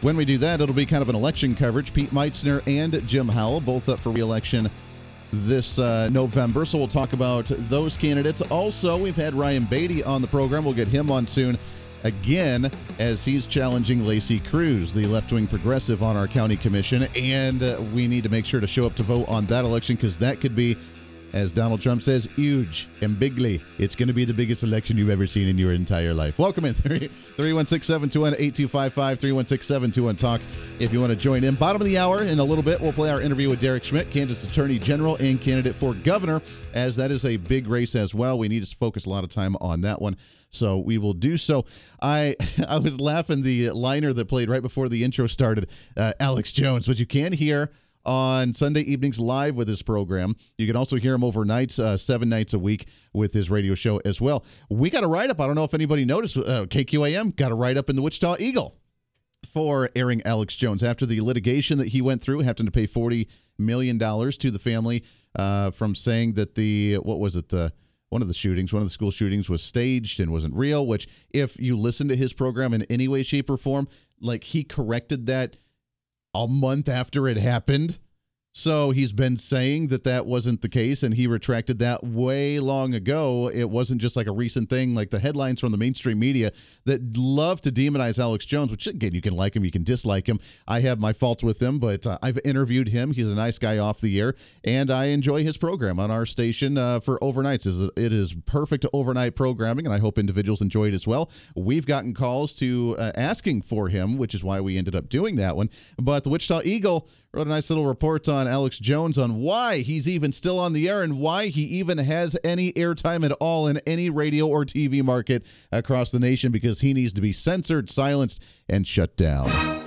when we do that, it'll be kind of an election coverage. Pete Meitzner and Jim Howell, both up for reelection this uh, November. So we'll talk about those candidates. Also, we've had Ryan Baty on the program. We'll get him on soon again as he's challenging Lacey Cruz, the left wing progressive on our county commission. And uh, we need to make sure to show up to vote on that election because that could be. As Donald Trump says, huge and bigly. It's going to be the biggest election you've ever seen in your entire life. Welcome in 316 721 8255 316 721 Talk if you want to join in. Bottom of the hour in a little bit, we'll play our interview with Derek Schmidt, Kansas Attorney General and candidate for governor, as that is a big race as well. We need to focus a lot of time on that one. So we will do so. I I was laughing the liner that played right before the intro started, uh, Alex Jones, but you can hear on Sunday evenings live with his program. You can also hear him overnights, uh, seven nights a week with his radio show as well. We got a write up. I don't know if anybody noticed. Uh, KQAM got a write up in the Wichita Eagle for airing Alex Jones after the litigation that he went through, having to pay forty million dollars to the family uh, from saying that the what was it the one of the shootings, one of the school shootings was staged and wasn't real. Which, if you listen to his program in any way, shape, or form, like he corrected that a month after it happened. So he's been saying that that wasn't the case, and he retracted that way long ago. It wasn't just like a recent thing, like the headlines from the mainstream media that love to demonize Alex Jones, which again, you can like him, you can dislike him. I have my faults with him, but uh, I've interviewed him. He's a nice guy off the air, and I enjoy his program on our station uh, for overnights. It is perfect overnight programming, and I hope individuals enjoy it as well. We've gotten calls to uh, asking for him, which is why we ended up doing that one. But the Wichita Eagle wrote a nice little report on Alex Jones on why he's even still on the air and why he even has any airtime at all in any radio or TV market across the nation because he needs to be censored, silenced, and shut down.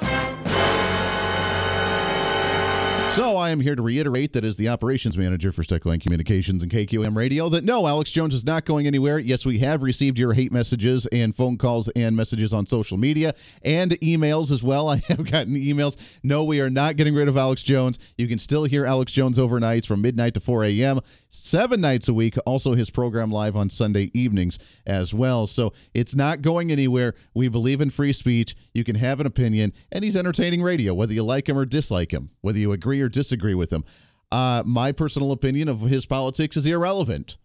So I am here to reiterate that as the operations manager for Steckline Communications and KQM Radio that no, Alex Jones is not going anywhere. Yes, we have received your hate messages and phone calls and messages on social media and emails as well. I have gotten emails. No, we are not getting rid of Alex Jones. You can still hear Alex Jones overnights from midnight to 4 a.m. Seven nights a week. Also, his program live on Sunday evenings as well. So it's not going anywhere. We believe in free speech. You can have an opinion, and he's entertaining radio, whether you like him or dislike him, whether you agree or disagree with him. Uh, my personal opinion of his politics is irrelevant.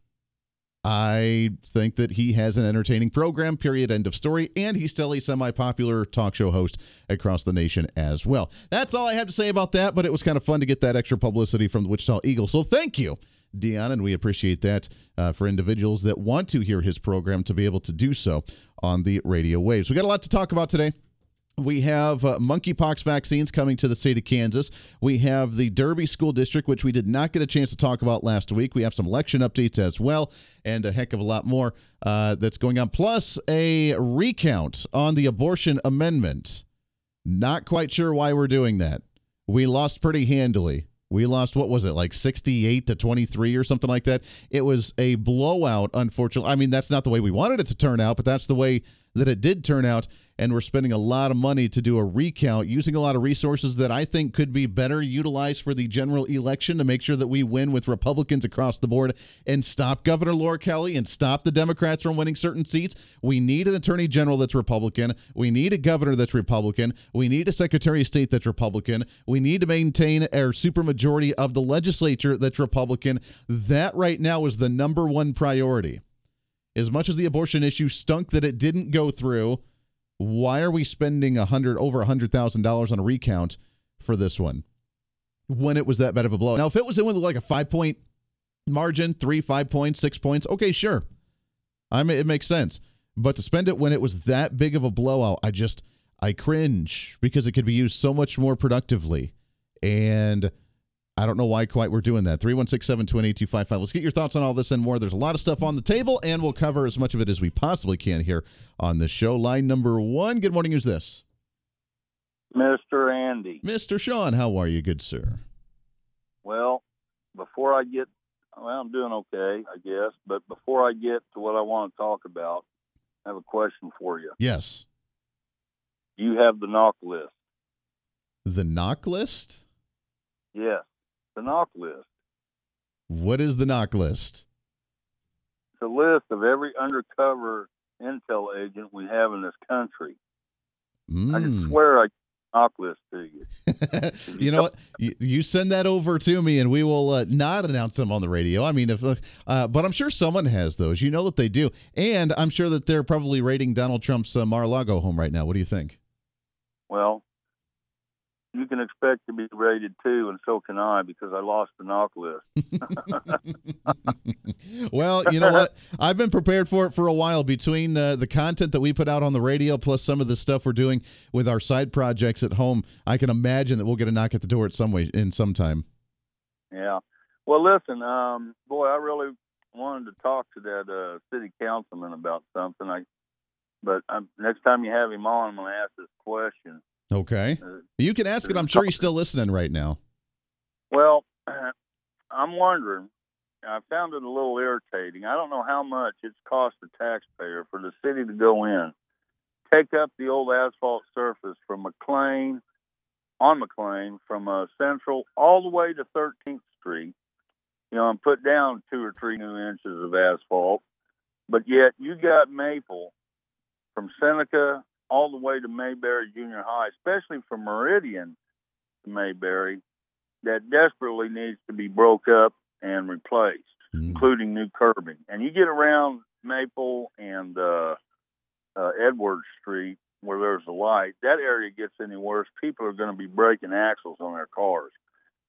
I think that he has an entertaining program, period, end of story, and he's still a semi popular talk show host across the nation as well. That's all I have to say about that, but it was kind of fun to get that extra publicity from the Wichita Eagle. So thank you, Dion, and we appreciate that uh, for individuals that want to hear his program to be able to do so on the radio waves. We got a lot to talk about today. We have uh, monkeypox vaccines coming to the state of Kansas. We have the Derby School District, which we did not get a chance to talk about last week. We have some election updates as well, and a heck of a lot more uh, that's going on. Plus, a recount on the abortion amendment. Not quite sure why we're doing that. We lost pretty handily. We lost, what was it, like 68 to 23 or something like that? It was a blowout, unfortunately. I mean, that's not the way we wanted it to turn out, but that's the way that it did turn out. And we're spending a lot of money to do a recount, using a lot of resources that I think could be better utilized for the general election to make sure that we win with Republicans across the board and stop Governor Laura Kelly and stop the Democrats from winning certain seats. We need an attorney general that's Republican. We need a governor that's Republican. We need a secretary of state that's Republican. We need to maintain our supermajority of the legislature that's Republican. That right now is the number one priority. As much as the abortion issue stunk that it didn't go through, why are we spending a hundred over a hundred thousand dollars on a recount for this one when it was that bad of a blow? Now, if it was in with like a five point margin, three, five points, six points, okay, sure, I mean it makes sense. But to spend it when it was that big of a blowout, I just I cringe because it could be used so much more productively. And I don't know why quite we're doing that. 316 728 8255. Let's get your thoughts on all this and more. There's a lot of stuff on the table, and we'll cover as much of it as we possibly can here on the show. Line number one. Good morning. Who's this? Mr. Andy. Mr. Sean. How are you, good sir? Well, before I get, well, I'm doing okay, I guess. But before I get to what I want to talk about, I have a question for you. Yes. You have the knock list? The knock list? Yes, the knock list. What is the knock list? It's a list of every undercover intel agent we have in this country. I can Mm. swear I knock list to you. you know what? You, you send that over to me, and we will uh, not announce them on the radio. I mean, if, uh, but I'm sure someone has those. You know that they do, and I'm sure that they're probably raiding Donald Trump's uh, Mar-a-Lago home right now. What do you think? Well, you can expect to be rated two, and so can I because I lost the knock list. well, you know what? I've been prepared for it for a while. Between uh, the content that we put out on the radio, plus some of the stuff we're doing with our side projects at home, I can imagine that we'll get a knock at the door at some way in some time. Yeah. Well, listen, um, boy, I really wanted to talk to that uh, city councilman about something. I, but um, next time you have him on, I'm going to ask this question. Okay, you can ask it. I'm sure he's still listening right now. well, I'm wondering. I found it a little irritating. I don't know how much it's cost the taxpayer for the city to go in, take up the old asphalt surface from McLean, on McLean, from uh, Central all the way to 13th Street, you know, and put down two or three new inches of asphalt. But yet you got Maple from Seneca all the way to Mayberry Junior High, especially from Meridian to Mayberry, that desperately needs to be broke up and replaced, Mm. including new curbing. And you get around Maple and uh, uh, Edwards Street where there's a light, that area gets any worse. People are going to be breaking axles on their cars.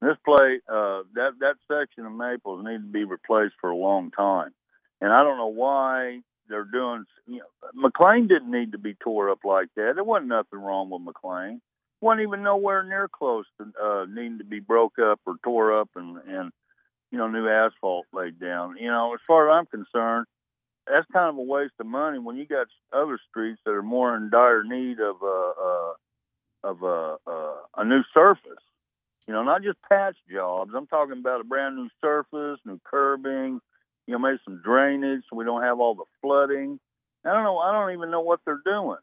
This play, uh, that that section of Maples needs to be replaced for a long time, and I don't know why they're doing. You know, McLean didn't need to be tore up like that. There wasn't nothing wrong with McLean. wasn't even nowhere near close to uh, needing to be broke up or tore up and and you know new asphalt laid down. You know, as far as I'm concerned, that's kind of a waste of money when you got other streets that are more in dire need of uh, uh, of uh, uh, a new surface. You know, not just patch jobs. I'm talking about a brand new surface, new curbing. You know, maybe some drainage so we don't have all the flooding. I don't know. I don't even know what they're doing.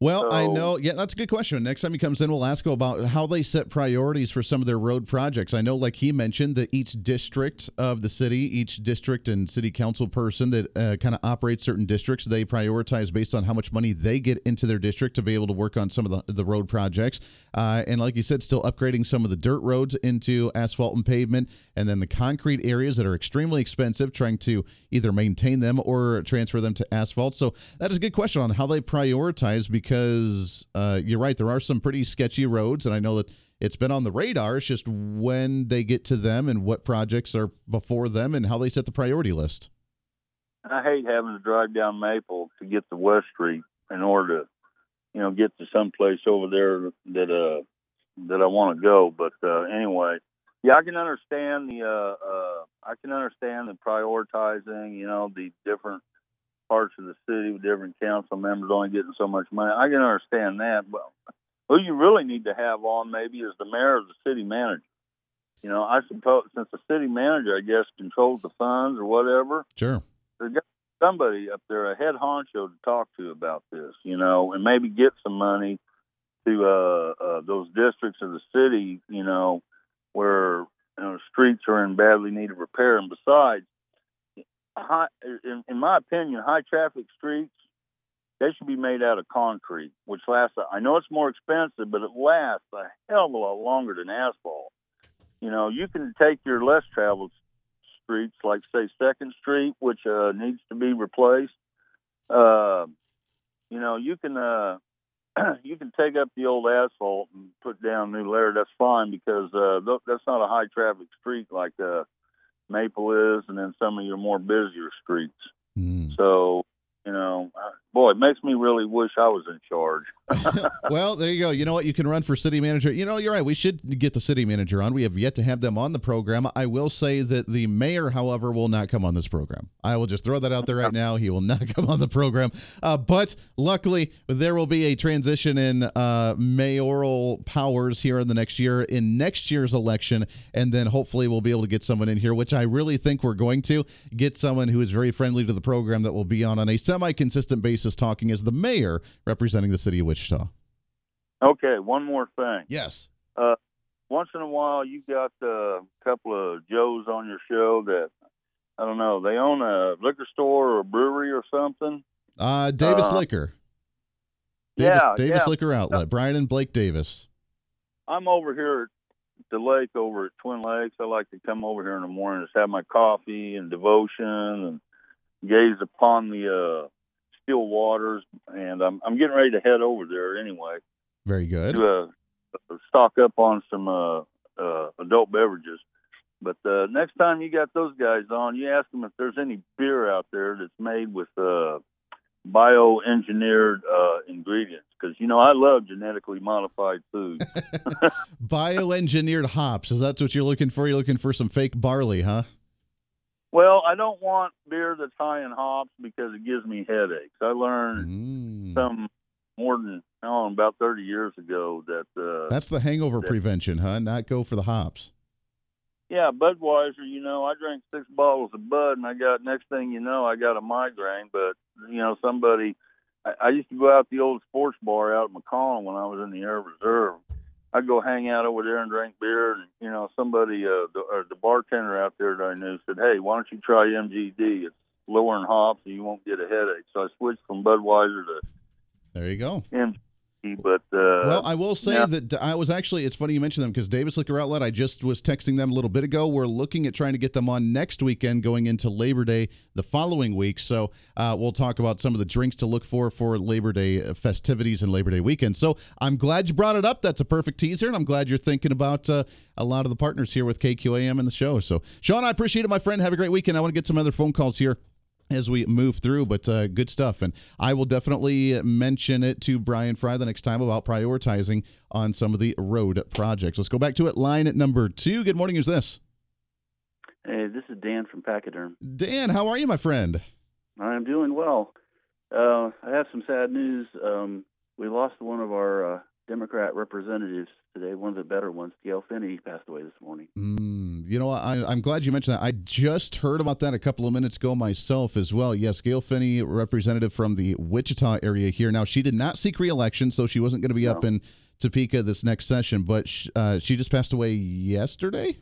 Well, I know. Yeah, that's a good question. Next time he comes in, we'll ask him about how they set priorities for some of their road projects. I know, like he mentioned, that each district of the city, each district and city council person that uh, kind of operates certain districts, they prioritize based on how much money they get into their district to be able to work on some of the, the road projects. Uh, and like you said, still upgrading some of the dirt roads into asphalt and pavement, and then the concrete areas that are extremely expensive, trying to either maintain them or transfer them to asphalt. So that is a good question on how they prioritize because uh, you're right, there are some pretty sketchy roads, and I know that it's been on the radar. It's just when they get to them and what projects are before them and how they set the priority list. I hate having to drive down Maple to get to West Street in order to, you know, get to some place over there that uh that I want to go. But uh, anyway, yeah, I can understand the uh, uh I can understand the prioritizing. You know, the different parts of the city with different council members only getting so much money. I can understand that, but who you really need to have on maybe is the mayor or the city manager. You know, I suppose since the city manager, I guess, controls the funds or whatever Sure. there's got somebody up there, a head honcho to talk to about this, you know, and maybe get some money to uh, uh, those districts of the city, you know, where you know, streets are in badly need of repair. And besides, high, in, in my opinion, high traffic streets they should be made out of concrete, which lasts. I know it's more expensive, but it lasts a hell of a lot longer than asphalt. You know, you can take your less traveled streets, like say Second Street, which uh, needs to be replaced. Uh, you know, you can uh, you can take up the old asphalt and put down new layer. That's fine because uh, that's not a high traffic street like uh, Maple is, and then some of your more busier streets. Mm. So, you know, boy, it makes me really wish I was in charge. well, there you go. You know what? You can run for city manager. You know, you're right. We should get the city manager on. We have yet to have them on the program. I will say that the mayor, however, will not come on this program. I will just throw that out there right now. He will not come on the program. Uh, but luckily, there will be a transition in uh, mayoral powers here in the next year, in next year's election. And then hopefully we'll be able to get someone in here, which I really think we're going to get someone who is very friendly to the program that will be on on a semi consistent basis talking as the mayor representing the city of Wichita. Okay, one more thing. Yes. Uh, once in a while, you've got uh, a couple of Joes on your show that I don't know. They own a liquor store or a brewery or something. Uh, Davis Uh, Liquor. Davis, yeah, Davis yeah. Liquor Outlet. Brian and Blake Davis. I'm over here at the lake over at Twin Lakes. I like to come over here in the morning, just have my coffee and devotion and gaze upon the uh, still waters. And I'm I'm getting ready to head over there anyway Very good. to uh, stock up on some uh, uh, adult beverages. But uh, next time you got those guys on, you ask them if there's any beer out there that's made with uh, bioengineered uh, ingredients. Because you know I love genetically modified food. Bioengineered hops. Is that what you're looking for? You're looking for some fake barley, huh? Well, I don't want beer that's high in hops because it gives me headaches. I learned Mm. some more than oh, about 30 years ago that uh, That's the hangover Yeah. prevention, huh? Not go for the hops. yeah, Budweiser. You know, I drank six bottles of Bud, and I got next thing you know, I got a migraine. But you know, somebody. I, I used to go out the old sports bar out at McConnell when I was in the Air Reserve. I'd go hang out over there and drink beer, and you know, somebody, uh, the, or the bartender out there that I knew said, "Hey, why don't you try MGD? It's lower in hops, and you won't get a headache." So I switched from Budweiser to There you go. MGD. But uh, Well, I will say yeah. that I was actually, it's funny you mentioned them because Davis Liquor Outlet, I just was texting them a little bit ago. We're looking at trying to get them on next weekend going into Labor Day the following week. So uh, we'll talk about some of the drinks to look for for Labor Day uh, festivities and Labor Day weekend. So I'm glad you brought it up. That's a perfect teaser. And I'm glad you're thinking about uh, a lot of the partners here with KQAM and the show. So, Sean, I appreciate it, my friend. Have a great weekend. I want to get some other phone calls here as we move through, but uh, good stuff. And I will definitely mention it to Bryan Frye the next time about prioritizing on some of the road projects. Let's go back to it. Line at number two. Good morning. Who's this? Hey, this is Dan from Pachyderm. Dan, how are you, my friend? I'm doing well. Uh, I have some sad news. Um, we lost one of our uh, Democrat representatives today, one of the better ones. Gail Finney passed away this morning. Mm, you know, I, I'm glad you mentioned that. I just heard about that a couple of minutes ago myself as well. Yes, Gail Finney, representative from the Wichita area here. Now, she did not seek reelection, so she wasn't going to be up in Topeka this next session, but sh- uh, she just passed away yesterday?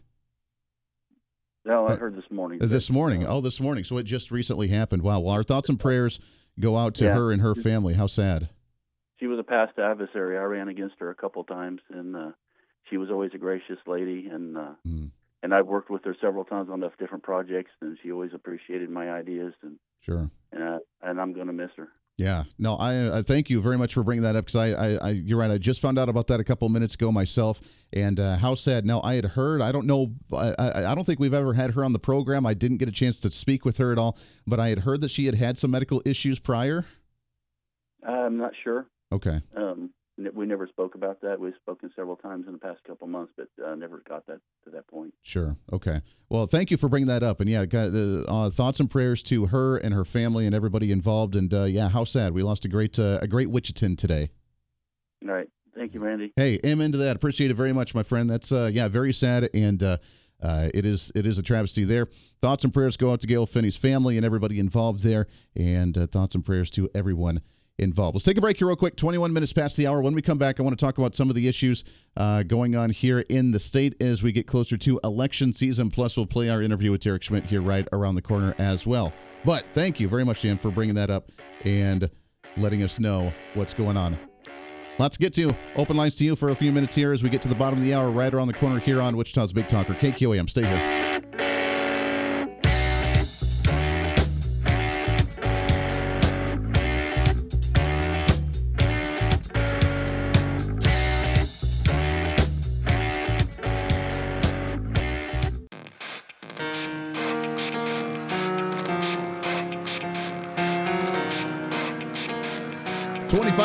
No, I Uh, heard this morning. This morning. uh, Oh, this morning. So it just recently happened. Wow. Well, our thoughts and prayers go out to Yeah. her and her family. How sad. She was a past adversary. I ran against her a couple times, and uh, she was always a gracious lady. And uh, Mm, and I've worked with her several times on different projects, and she always appreciated my ideas. And sure. and, uh, and I'm going to miss her. Yeah. No, I, I thank you very much for bringing that up because I, I, I, you're right. I just found out about that a couple minutes ago myself, and uh, how sad. Now I had heard. I don't know. I, I, I don't think we've ever had her on the program. I didn't get a chance to speak with her at all, but I had heard that she had had some medical issues prior. I'm not sure. Okay. Um, we never spoke about that. We've spoken several times in the past couple months, but uh, never got that to that point. Sure. Okay. Well, thank you for bringing that up. And yeah, got, uh, uh, thoughts and prayers to her and her family and everybody involved. And uh, yeah, how sad. We lost a great uh, a great Wichita today. All right. Thank you, Randy. Hey, amen to that. Appreciate it very much, my friend. That's uh, yeah, very sad, and uh, uh, it is it is a travesty there. Thoughts and prayers go out to Gail Finney's family and everybody involved there, and uh, thoughts and prayers to everyone involved. Let's take a break here real quick. 21 minutes past the hour. When we come back, I want to talk about some of the issues uh, going on here in the state as we get closer to election season. Plus, we'll play our interview with Derek Schmidt here right around the corner as well. But thank you very much, Dan, for bringing that up and letting us know what's going on. Lots to get to. Open lines to you for a few minutes here as we get to the bottom of the hour, right around the corner here on Wichita's Big Talker, KQAM. Stay here.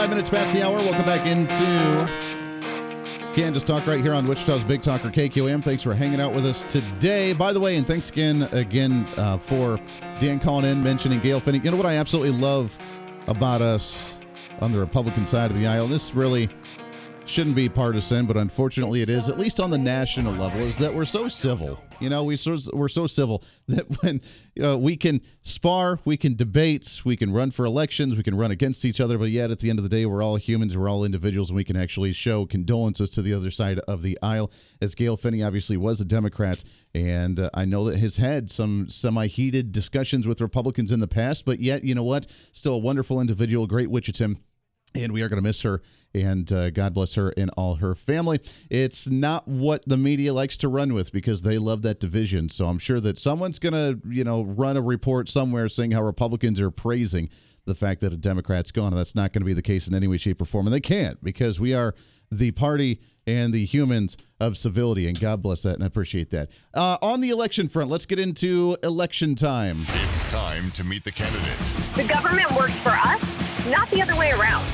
25 minutes past the hour. Welcome back into Kansas Talk right here on Wichita's Big Talker KQAM. Thanks for hanging out with us today. By the way, and thanks again again uh, for Dan calling in, mentioning Gail Finney. You know what I absolutely love about us on the Republican side of the aisle? This really shouldn't be partisan, but unfortunately it is, at least on the national level, is that we're so civil. You know, we so, we're so civil that when uh, we can spar, we can debate, we can run for elections, we can run against each other, but yet at the end of the day, we're all humans, we're all individuals, and we can actually show condolences to the other side of the aisle. As Gail Finney obviously was a Democrat, and uh, I know that has had some semi heated discussions with Republicans in the past, but yet, you know what? Still a wonderful individual, great Wichitan and we are going to miss her and uh, god bless her and all her family. It's not what the media likes to run with because they love that division. So i'm sure that someone's going to you know run a report somewhere saying how republicans are praising the fact that a democrat's gone and that's not going to be the case in any way shape or form. And they can't because we are the party and the humans of civility and god bless that and i appreciate that. Uh, on the election front let's get into election time. It's time to meet the candidate. The government works for us, not the other way around.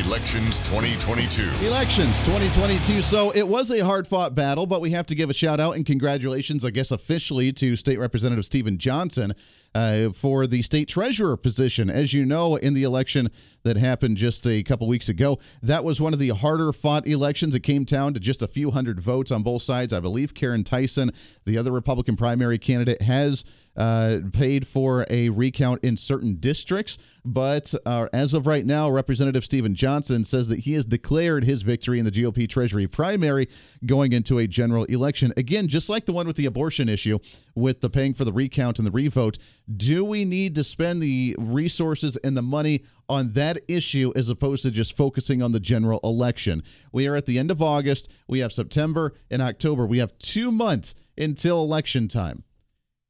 Elections 2022. Elections 2022. So it was a hard fought battle, but we have to give a shout out and congratulations, I guess, officially to State Representative Steven Johnson uh, for the state treasurer position. As you know, in the election that happened just a couple weeks ago, that was one of the harder fought elections. It came down to just a few hundred votes on both sides. I believe Caryn Tyson, the other Republican primary candidate, has uh, paid for a recount in certain districts. But uh, as of right now, Representative Steven Johnson says that he has declared his victory in the GOP Treasury primary going into a general election. Again, just like the one with the abortion issue, with the paying for the recount and the revote, do we need to spend the resources and the money on that issue as opposed to just focusing on the general election? We are at the end of August. We have September and October. We have two months until election time.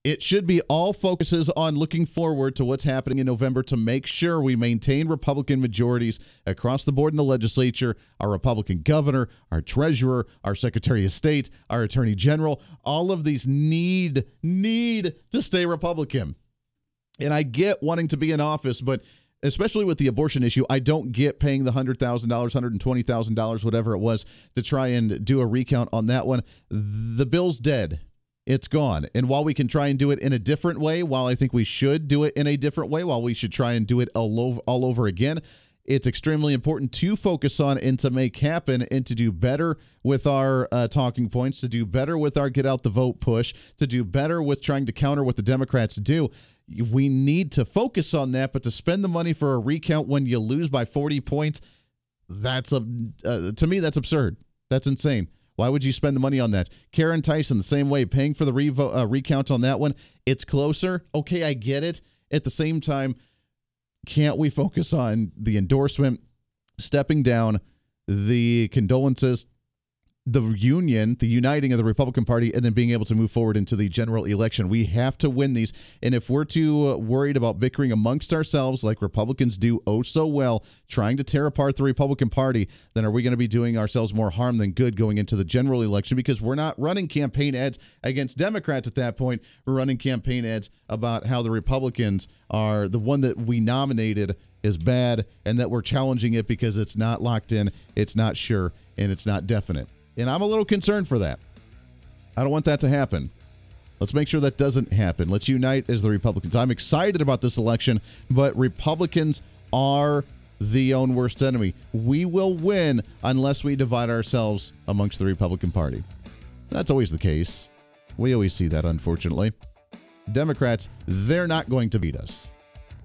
It should be all focuses on looking forward to what's happening in November to make sure we maintain Republican majorities across the board in the legislature, our Republican governor, our treasurer, our secretary of state, our attorney general. All of these need need to stay Republican. And I get wanting to be in office, but especially with the abortion issue, I don't get paying the $100,000, $120,000, whatever it was, to try and do a recount on that one. The bill's dead it's gone. And while we can try and do it in a different way, while I think we should do it in a different way, while we should try and do it all over, all over again, it's extremely important to focus on and to make happen and to do better with our uh, talking points, to do better with our get out the vote push, to do better with trying to counter what the Democrats do. We need to focus on that, but to spend the money for a recount when you lose by 40 points, that's a uh, to me that's absurd. That's insane. Why would you spend the money on that? Caryn Tyson, the same way, paying for the revo- uh, recount on that one. It's closer. Okay, I get it. At the same time, can't we focus on the endorsement, stepping down, the condolences, the union, the uniting of the Republican Party, and then being able to move forward into the general election. We have to win these. And if we're too uh, worried about bickering amongst ourselves, like Republicans do oh so well, trying to tear apart the Republican Party, then are we going to be doing ourselves more harm than good going into the general election? Because we're not running campaign ads against Democrats at that point. We're running campaign ads about how the Republicans are the one that we nominated is bad and that we're challenging it because it's not locked in, it's not sure, and it's not definite. And I'm a little concerned for that. I don't want that to happen. Let's make sure that doesn't happen. Let's unite as the Republicans. I'm excited about this election, but Republicans are the own worst enemy. We will win unless we divide ourselves amongst the Republican Party. That's always the case. We always see that, unfortunately. Democrats, they're not going to beat us.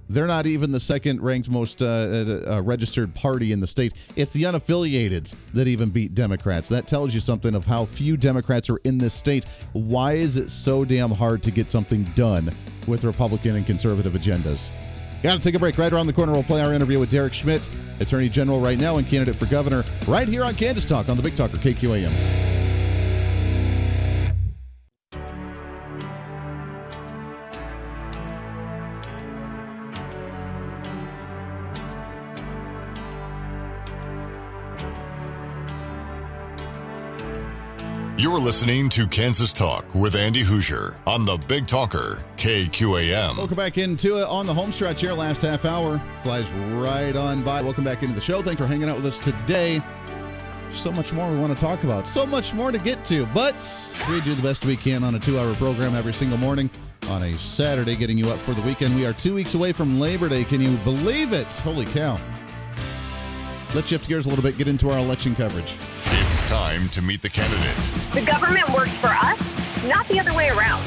They're not even the second ranked most uh, uh, uh, registered party in the state. It's the unaffiliated that even beat Democrats. That tells you something of how few Democrats are in this state. Why is it so damn hard to get something done with Republican and conservative agendas? Got to take a break. Right around the corner, we'll play our interview with Derek Schmidt, Attorney General right now and candidate for governor, right here on Kansas Talk on the Big Talker KQAM. You're listening to Kansas Talk with Andy Hooser on the Big Talker, KQAM. Welcome back into it on the home stretch here. Last half hour flies right on by. Welcome back into the show. Thanks for hanging out with us today. So much more we want to talk about. So much more to get to. But we do the best we can on a two hour program every single morning on a Saturday, getting you up for the weekend. We are two weeks away from Labor Day. Can you believe it? Holy cow. Let's shift gears a little bit, get into our election coverage. It's time to meet the candidate. The government works for us, not the other way around.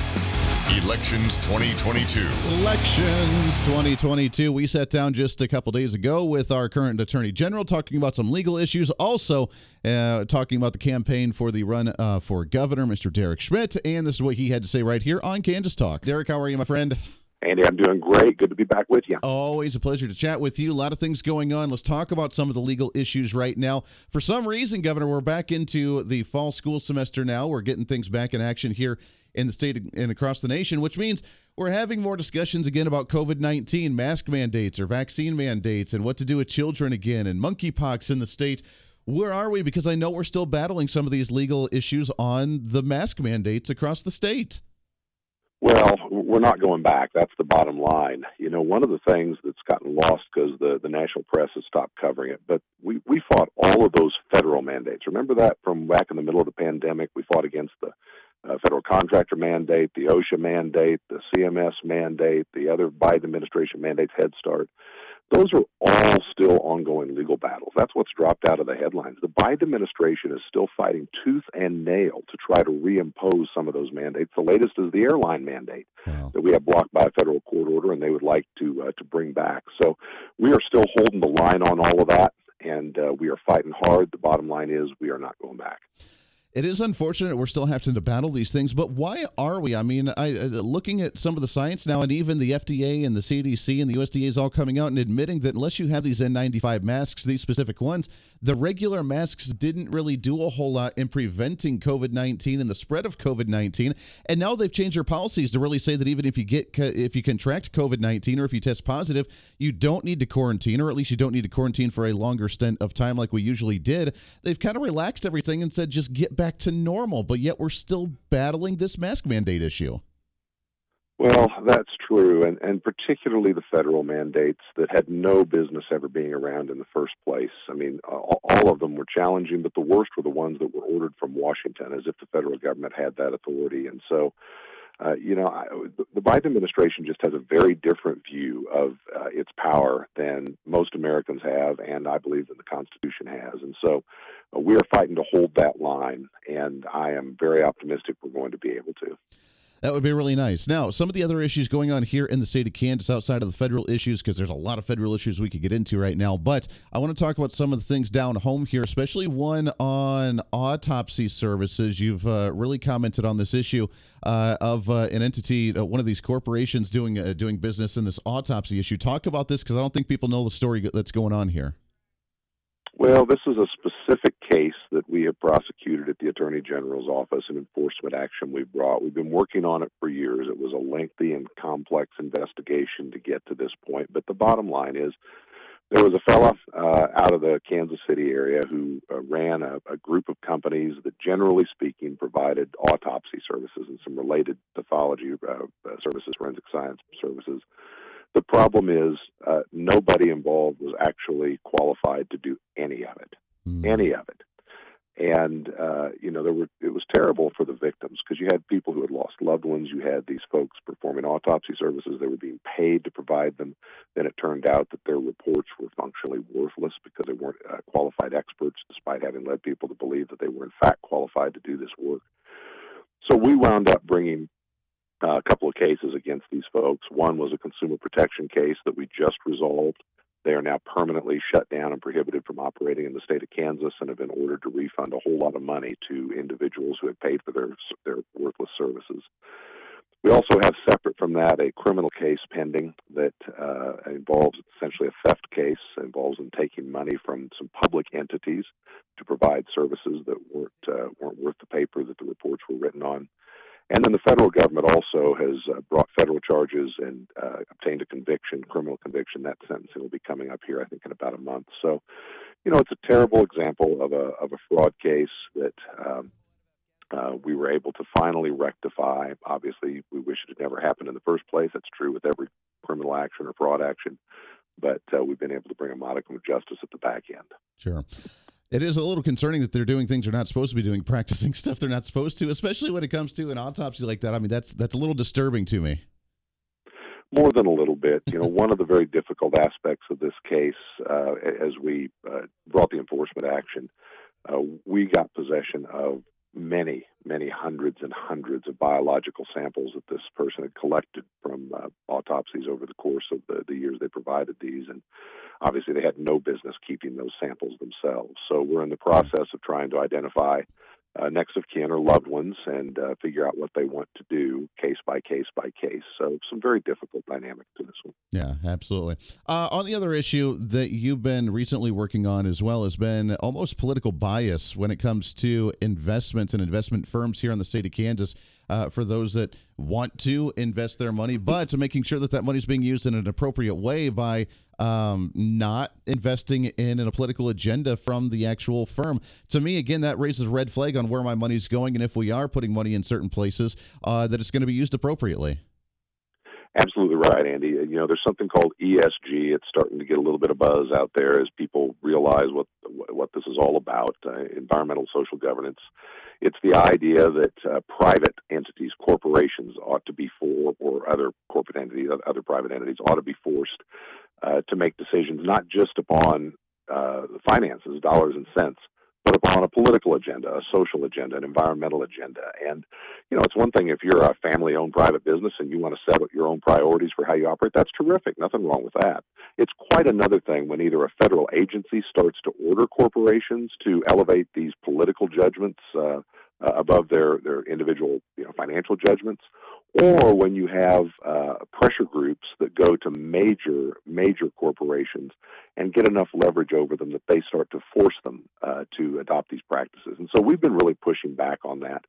Elections 2022. Elections 2022. We sat down just a couple days ago with our current attorney general talking about some legal issues. Also, uh, talking about the campaign for the run uh, for governor, Mr. Derek Schmidt. And this is what he had to say right here on Kansas Talk. Derek, how are you, my friend? Andy, I'm doing great. Good to be back with you. Always a pleasure to chat with you. A lot of things going on. Let's talk about some of the legal issues right now. For some reason, Governor, we're back into the fall school semester now. We're getting things back in action here in the state and across the nation, which means we're having more discussions again about COVID 19, mask mandates or vaccine mandates, and what to do with children again, and monkeypox in the state. Where are we? Because I know we're still battling some of these legal issues on the mask mandates across the state. Well, we're not going back. That's the bottom line. You know, one of the things that's gotten lost because the, the national press has stopped covering it, but we, we fought all of those federal mandates. Remember that from back in the middle of the pandemic? We fought against the uh, federal contractor mandate, the OSHA mandate, the CMS mandate, the other Biden administration mandates, Head Start. Those are all still ongoing legal battles. That's what's dropped out of the headlines. The Biden administration is still fighting tooth and nail to try to reimpose some of those mandates. The latest is the airline mandate Wow. that we have blocked by a federal court order, and they would like to uh, to bring back. So we are still holding the line on all of that, and uh, we are fighting hard. The bottom line is we are not going back. It is unfortunate we're still having to battle these things, but why are we? I mean, I looking at some of the science now, and even the FDA and the CDC and the USDA is all coming out and admitting that unless you have these N95 masks, these specific ones, the regular masks didn't really do a whole lot in preventing COVID 19 and the spread of COVID 19. And now they've changed their policies to really say that even if you get if you contract COVID 19 or if you test positive, you don't need to quarantine, or at least you don't need to quarantine for a longer stint of time like we usually did. They've kind of relaxed everything and said just get to normal, but yet we're still battling this mask mandate issue. Well, that's true, and, and particularly the federal mandates that had no business ever being around in the first place. I mean, all, all of them were challenging, but the worst were the ones that were ordered from Washington, as if the federal government had that authority. And so, uh, you know, I, the Biden administration just has a very different view of uh, its power than most Americans have, and I believe that the Constitution has. And so, uh, we are fighting to hold that line, and I am very optimistic we're going to be able to. That would be really nice. Now, some of the other issues going on here in the state of Kansas outside of the federal issues, because there's a lot of federal issues we could get into right now, but I want to talk about some of the things down home here, especially one on autopsy services. You've uh, really commented on this issue uh, of uh, an entity, uh, one of these corporations doing uh, doing business in this autopsy issue. Talk about this because I don't think people know the story that's going on here. Well, this is a specific case that we have prosecuted at the Attorney General's office, an enforcement action we brought. We've been working on it for years. It was a lengthy and complex investigation to get to this point. But the bottom line is there was a fella uh, out of the Kansas City area who uh, ran a, a group of companies that, generally speaking, provided autopsy services and some related pathology uh, uh, services, forensic science services. The problem is uh, nobody involved was actually qualified to do any of it, any of it. And uh, you know, there were it was terrible for the victims because you had people who had lost loved ones. You had these folks performing autopsy services. They were being paid to provide them. Then it turned out that their reports were functionally worthless because they weren't uh, qualified experts, despite having led people to believe that they were in fact qualified to do this work. So we wound up bringing uh, a couple of cases against these folks. One was a consumer protection case that we just resolved. They are now permanently shut down and prohibited from operating in the state of Kansas and have been ordered to refund a whole lot of money to individuals who had paid for their their worthless services. We also have separate from that a criminal case pending that uh, involves essentially a theft case, involves them taking money from some public entities to provide services that weren't uh, weren't worth the paper that the reports were written on. And then the federal government also has uh, brought federal charges and uh, obtained a conviction, criminal conviction. That sentencing will be coming up here, I think, in about a month. So, you know, it's a terrible example of a of a fraud case that um, Uh, we were able to finally rectify. Obviously, we wish it had never happened in the first place. That's true with every criminal action or fraud action. But uh, we've been able to bring a modicum of justice at the back end. Sure. It is a little concerning that they're doing things they're not supposed to be doing, practicing stuff they're not supposed to, especially when it comes to an autopsy like that. I mean, that's that's a little disturbing to me. More than a little bit. You know, one of the very difficult aspects of this case, uh, as we uh, brought the enforcement action, uh, we got possession of many, many hundreds and hundreds of biological samples that this person had collected from uh, autopsies over the course of the, the years they provided these. And obviously, they had no business keeping those samples themselves. So we're in the process of trying to identify uh, next of kin or loved ones and uh, figure out what they want to do case by case by case. So, some very difficult dynamics to this one. Yeah, absolutely. Uh, on the other issue that you've been recently working on as well has been almost political bias when it comes to investments and investment firms here in the state of Kansas. Uh, for those that want to invest their money, but making sure that that money is being used in an appropriate way by um, not investing in a political agenda from the actual firm. To me, again, that raises red flag on where my money's going, and if we are putting money in certain places, uh, that it's going to be used appropriately. Absolutely right, Andy. You know, there's something called ESG. It's starting to get a little bit of buzz out there as people realize what what this is all about: uh, environmental social governance. It's the idea that uh, private entities, corporations, ought to be for, or other corporate entities, other private entities, ought to be forced uh, to make decisions not just upon uh, the finances, dollars and cents, but upon a political agenda, a social agenda, an environmental agenda. And, you know, it's one thing if you're a family owned private business and you want to set up your own priorities for how you operate, that's terrific. Nothing wrong with that. It's quite another thing when either a federal agency starts to order corporations to elevate these political judgments uh, uh, above their, their individual you know, financial judgments, or when you have uh, pressure groups that go to major major corporations and get enough leverage over them that they start to force them uh, to adopt these practices. And so we've been really pushing back on that.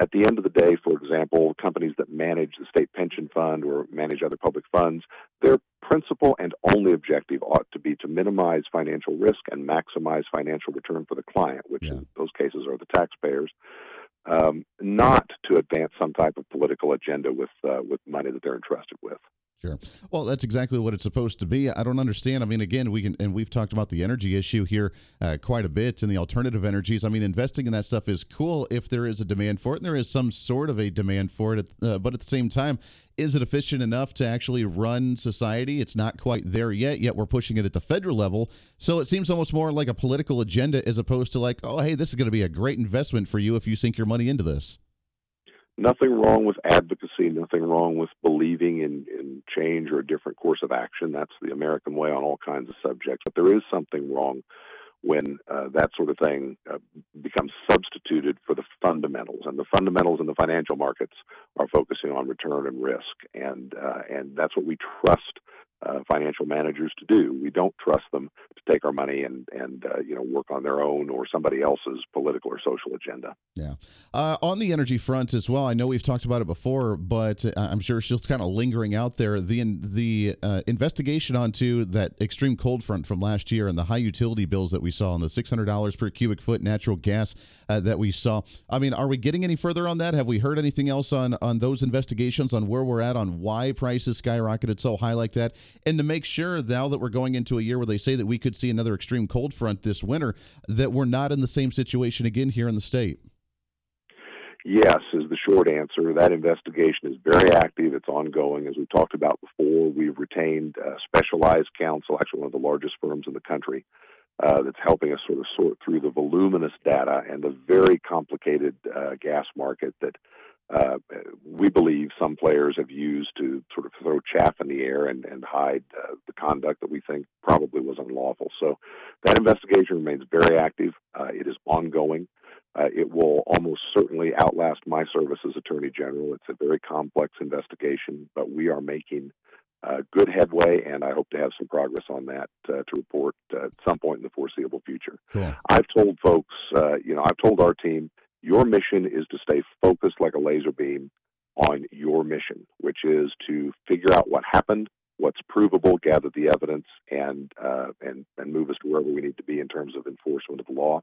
At the end of the day, for example, companies that manage the state pension fund or manage other public funds, their principal and only objective ought to be to minimize financial risk and maximize financial return for the client, which Yeah. in those cases are the taxpayers um, not to advance some type of political agenda with uh, with money that they're entrusted with. Sure. Well, that's exactly what it's supposed to be. I don't understand. I mean, again, we can, and we've talked about the energy issue here uh, quite a bit and the alternative energies. I mean, investing in that stuff is cool if there is a demand for it, and there is some sort of a demand for it. Uh, but at the same time, is it efficient enough to actually run society? It's not quite there yet. Yet we're pushing it at the federal level, so it seems almost more like a political agenda as opposed to like, oh, hey, this is going to be a great investment for you if you sink your money into this. Nothing wrong with advocacy, nothing wrong with believing in, in change or a different course of action. That's the American way on all kinds of subjects. But there is something wrong when uh, that sort of thing uh, becomes substituted for the fundamentals. And the fundamentals in the financial markets are focusing on return and risk. And, uh, and that's what we trust uh, financial managers to do. We don't trust them to take our money and, and uh, you know, work on their own or somebody else's political or social agenda. Yeah. Uh, on the energy front as well, I know we've talked about it before, but I'm sure it's still kind of lingering out there. The the uh, investigation onto that extreme cold front from last year and the high utility bills that we saw and the $600 per cubic foot natural gas uh, that we saw. I mean, are we getting any further on that? Have we heard anything else on on those investigations on where we're at on why prices skyrocketed so high like that? And to make sure now that we're going into a year where they say that we could see another extreme cold front this winter, that we're not in the same situation again here in the state. Yes, is the short answer. That investigation is very active. It's ongoing. As we talked about before, we've retained uh, specialized counsel, actually one of the largest firms in the country, uh, that's helping us sort of sort through the voluminous data and the very complicated uh, gas market that uh, we believe some players have used to sort of throw chaff in the air and, and hide uh, the conduct that we think probably was unlawful. So that investigation remains very active. Uh, it is ongoing. Uh, it will almost certainly outlast my service as Attorney General. It's a very complex investigation, but we are making uh, good headway, and I hope to have some progress on that uh, to report uh, at some point in the foreseeable future. Cool. I've told folks, uh, you know, I've told our team, your mission is to stay focused like a laser beam on your mission, which is to figure out what happened, what's provable, gather the evidence, and uh, and and move us to wherever we need to be in terms of enforcement of the law.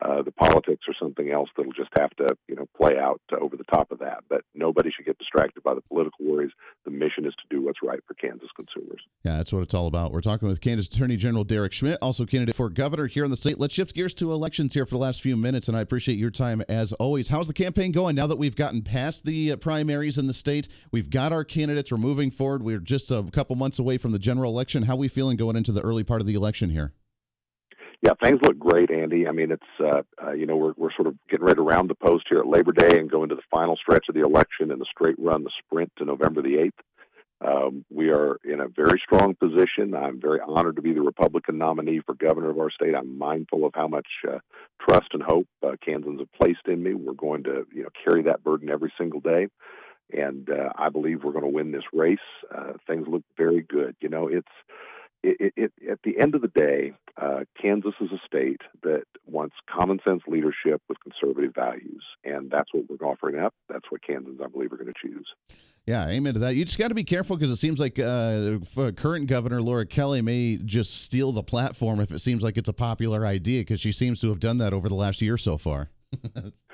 Uh, the politics or something else that'll just have to, you know, play out over the top of that. But nobody should get distracted by the political worries. The mission is to do what's right for Kansas consumers. Yeah, that's what it's all about. We're talking with Kansas Attorney General Derek Schmidt, also candidate for governor here in the state. Let's shift gears to elections here for the last few minutes, and I appreciate your time as always. How's the campaign going now that we've gotten past the uh, primaries in the state? We've got our candidates. We're moving forward. We're just a couple months away from the general election. How are we feeling going into the early part of the election here? Yeah, things look great, Andy. I mean, it's uh, uh, you know we're we're sort of getting ready to round the post here at Labor Day and go into the final stretch of the election and the straight run, the sprint to November the eighth. Um, we are in a very strong position. I'm very honored to be the Republican nominee for governor of our state. I'm mindful of how much uh, trust and hope uh, Kansans have placed in me. We're going to, you know, carry that burden every single day, and uh, I believe we're going to win this race. Uh, things look very good. You know, it's it, it, at the end of the day, uh, Kansas is a state that wants common sense leadership with conservative values, and that's what we're offering up. That's what Kansans, I believe, are going to choose. Yeah, amen to that. You just got to be careful because it seems like uh, current governor Laura Kelly may just steal the platform if it seems like it's a popular idea because she seems to have done that over the last year so far.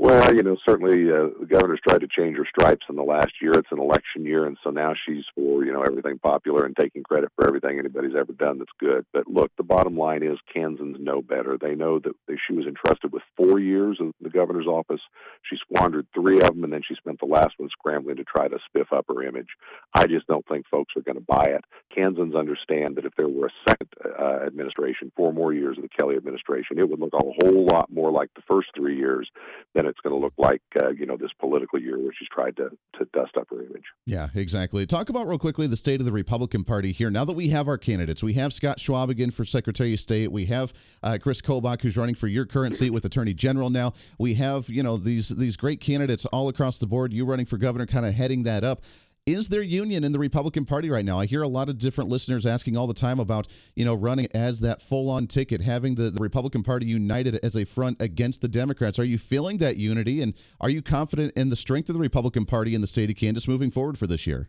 Well, you know, certainly uh, the governor's tried to change her stripes in the last year. It's an election year, and so now she's for you know everything popular and taking credit for everything anybody's ever done that's good. But look, the bottom line is Kansans know better. They know that she was entrusted with four years of the governor's office. She squandered three of them, and then she spent the last one scrambling to try to spiff up her image. I just don't think folks are going to buy it. Kansans understand that if there were a second uh, administration, four more years of the Kelly administration, it would look a whole lot more like the first three years than it's going to look like, uh, you know, this political year where she's tried to, to dust up her image. Yeah, exactly. Talk about real quickly the state of the Republican Party here. Now that we have our candidates, we have Scott Schwab again for Secretary of State. We have uh, Chris Kobach, who's running for your current seat with Attorney General now. We have, you know, these these great candidates all across the board. You running for governor, kind of heading that up. Is there union in the Republican Party right now? I hear a lot of different listeners asking all the time about, you know, running as that full on ticket, having the, the Republican Party united as a front against the Democrats. Are you feeling that unity and are you confident in the strength of the Republican Party in the state of Kansas moving forward for this year?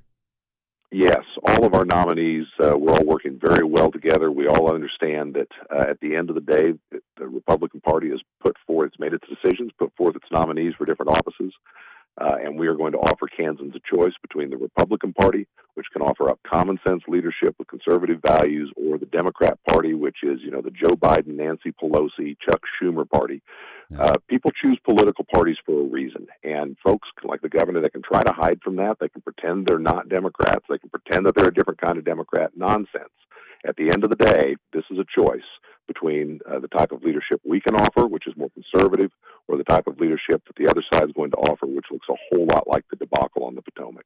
Yes, all of our nominees, uh, we're all working very well together. We all understand that uh, at the end of the day, the Republican Party has put forth, it's made its decisions, put forth its nominees for different offices. Uh, and we are going to offer Kansans a choice between the Republican Party, which can offer up common sense leadership with conservative values, or the Democrat Party, which is, you know, the Joe Biden, Nancy Pelosi, Chuck Schumer Party. Uh, people choose political parties for a reason. And folks like the governor, they can try to hide from that. They can pretend they're not Democrats. They can pretend that they're a different kind of Democrat. Nonsense. At the end of the day, this is a choice between uh, the type of leadership we can offer, which is more conservative, or the type of leadership that the other side is going to offer, which looks a whole lot like the debacle on the Potomac.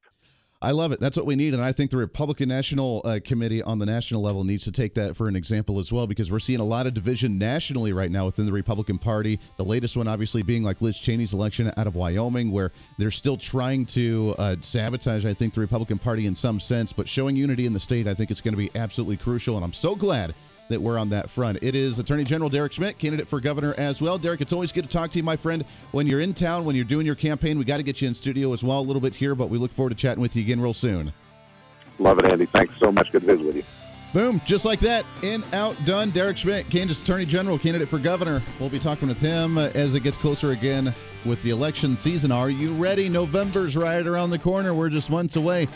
I love it. That's what we need. And I think the Republican National uh, Committee on the national level needs to take that for an example as well, because we're seeing a lot of division nationally right now within the Republican Party. The latest one, obviously, being like Liz Cheney's election out of Wyoming, where they're still trying to uh, sabotage, I think, the Republican Party in some sense. But showing unity in the state, I think it's going to be absolutely crucial. And I'm so glad that we're on that front. It is Attorney General Derek Schmidt, candidate for governor as well. Derek, it's always good to talk to you, my friend. When you're in town, when you're doing your campaign, we got to get you in studio as well a little bit here, but we look forward to chatting with you again real soon. Love it, Andy. Thanks so much. Good to visit with you. Boom, just like that. In, out, done. Derek Schmidt, Kansas Attorney General, candidate for governor. We'll be talking with him as it gets closer again with the election season. Are you ready? November's right around the corner. We're just months away.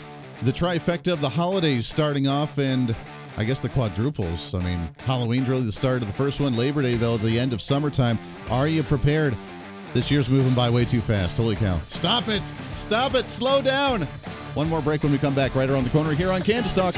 The trifecta of the holidays starting off, and I guess the quadruples. I mean, Halloween's really the start of the first one. Labor Day, though, the end of summertime. Are you prepared? This year's moving by way too fast. Holy cow. Stop it. Stop it. Slow down. One more break when we come back right around the corner here on Kansas Talk.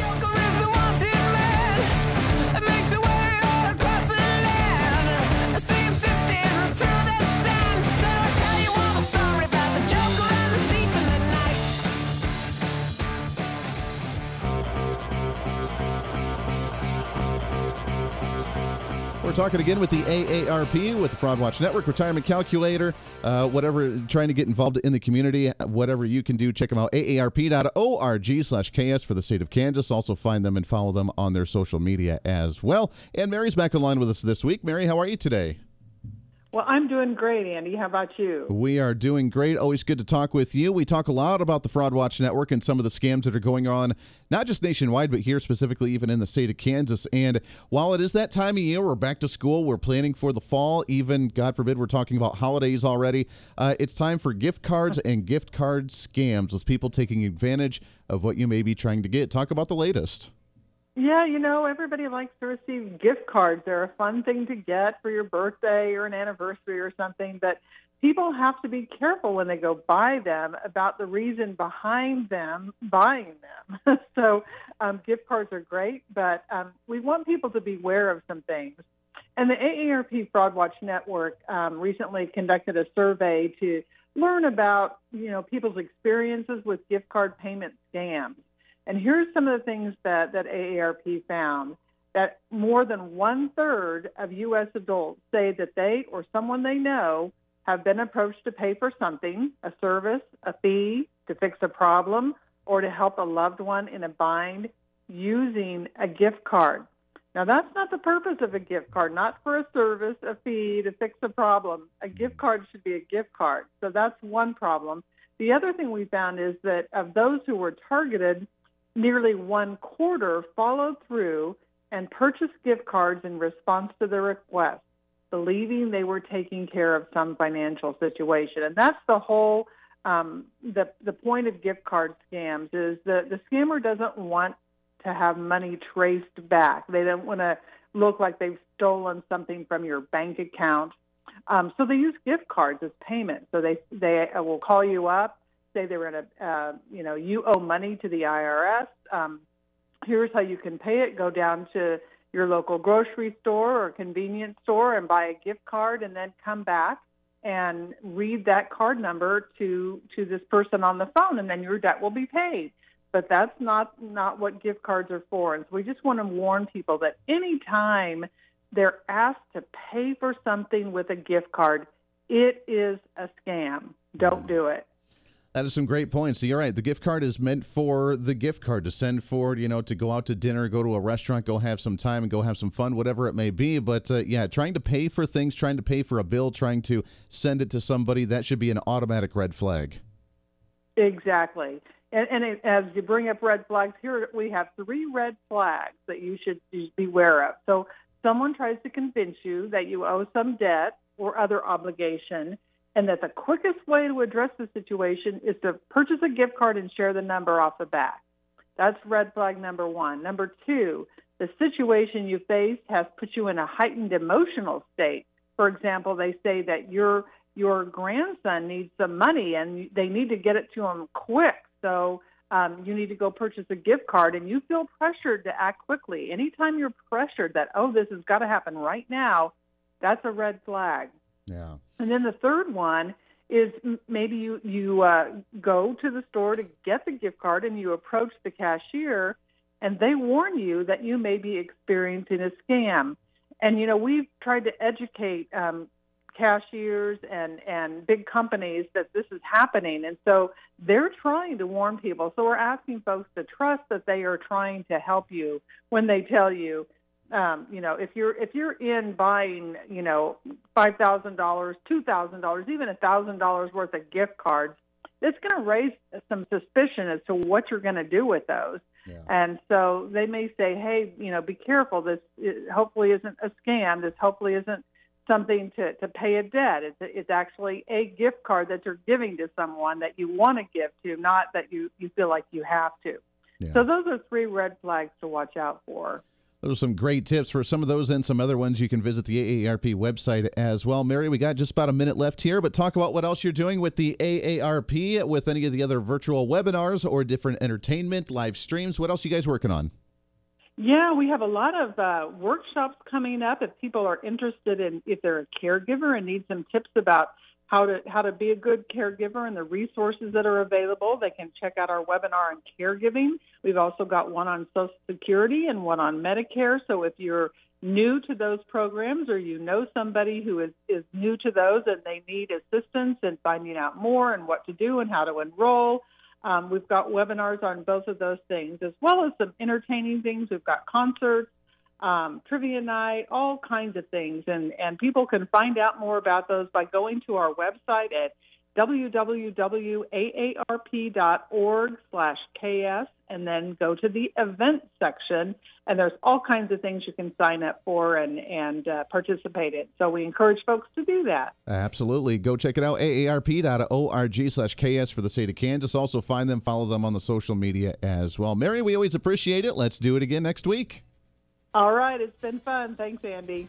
Talking again with the AARP, with the Fraud Watch Network, Retirement Calculator, uh, whatever, trying to get involved in the community, whatever you can do, check them out, aarp.org slash KS for the state of Kansas. Also find them and follow them on their social media as well. And Mary's back online with us this week. Mary, how are you today? Well, I'm doing great, Andy. How about you? We are doing great. Always good to talk with you. We talk a lot about the Fraud Watch Network and some of the scams that are going on, not just nationwide, but here specifically, even in the state of Kansas. And while it is that time of year, we're back to school, we're planning for the fall, even, God forbid, we're talking about holidays already. Uh, it's time for gift cards and gift card scams with people taking advantage of what you may be trying to get. Talk about the latest. Yeah, you know, everybody likes to receive gift cards. They're a fun thing to get for your birthday or an anniversary or something, but people have to be careful when they go buy them about the reason behind them buying them. so, um, gift cards are great, but um, we want people to be aware of some things. And the AARP Fraud Watch Network um, recently conducted a survey to learn about, you know, people's experiences with gift card payment scams. And here's some of the things that, that AARP found that more than one third of U.S. adults say that they or someone they know have been approached to pay for something, a service, a fee, to fix a problem, or to help a loved one in a bind using a gift card. Now, that's not the purpose of a gift card, not for a service, a fee, to fix a problem. A gift card should be a gift card. So that's one problem. The other thing we found is that of those who were targeted, nearly one quarter followed through and purchased gift cards in response to the request, believing they were taking care of some financial situation. And that's the whole um, the the point of gift card scams is that the scammer doesn't want to have money traced back. They don't want to look like they've stolen something from your bank account. Um, so they use gift cards as payment. So they they will call you up say they were in a, uh, you know, you owe money to the IRS. Um, here's how you can pay it. Go down to your local grocery store or convenience store and buy a gift card, and then come back and read that card number to to this person on the phone, and then your debt will be paid. But that's not not what gift cards are for. And so we just want to warn people that anytime they're asked to pay for something with a gift card, it is a scam. Don't do it. That is some great points. So you're right. The gift card is meant for the gift card to send forward, you know, to go out to dinner, go to a restaurant, go have some time and go have some fun, whatever it may be. But uh, yeah, trying to pay for things, trying to pay for a bill, trying to send it to somebody, that should be an automatic red flag. Exactly. And, and it, as you bring up red flags, here we have three red flags that you should be aware of. So someone tries to convince you that you owe some debt or other obligation and that the quickest way to address the situation is to purchase a gift card and share the number off the back. That's red flag number one. Number two, the situation you face has put you in a heightened emotional state. For example, they say that your your grandson needs some money and they need to get it to him quick. So um, you need to go purchase a gift card and you feel pressured to act quickly. Anytime you're pressured that, oh, this has got to happen right now, that's a red flag. Yeah. And then the third one is maybe you you uh, go to the store to get the gift card and you approach the cashier and they warn you that you may be experiencing a scam. And you know we've tried to educate um, cashiers and and big companies that this is happening, and so they're trying to warn people. So we're asking folks to trust that they are trying to help you when they tell you um, you know, if you're if you're in buying, you know, five thousand dollars, two thousand dollars, even a thousand dollars worth of gift cards, it's going to raise some suspicion as to what you're going to do with those. Yeah. And so they may say, hey, you know, be careful. This hopefully isn't a scam. This hopefully isn't something to, to pay a debt. It's, it's actually a gift card that you're giving to someone that you want to give to, not that you, you feel like you have to. Yeah. So those are three red flags to watch out for. Those are some great tips. For some of those and some other ones, you can visit the AARP website as well. Mary, we got just about a minute left here, but talk about what else you're doing with the AARP, with any of the other virtual webinars or different entertainment, live streams. What else are you guys working on? Yeah, we have a lot of uh, workshops coming up. If people are interested in, if they're a caregiver and need some tips about how to how to be a good caregiver and the resources that are available. They can check out our webinar on caregiving. We've also got one on Social Security and one on Medicare. So if you're new to those programs or you know somebody who is, is new to those and they need assistance in finding out more and what to do and how to enroll, um, we've got webinars on both of those things, as well as some entertaining things. We've got concerts. Um, trivia night, all kinds of things. And, and people can find out more about those by going to our website at www.aarp.org slash ks and then go to the event section and there's all kinds of things you can sign up for and, and uh, participate in so we encourage folks to do that Absolutely. Go check it out. AARP.org slash KS for the state of Kansas. Also find them, follow them on the social media as well. Mary, we always appreciate it. Let's do it again next week. All right it's been fun thanks andy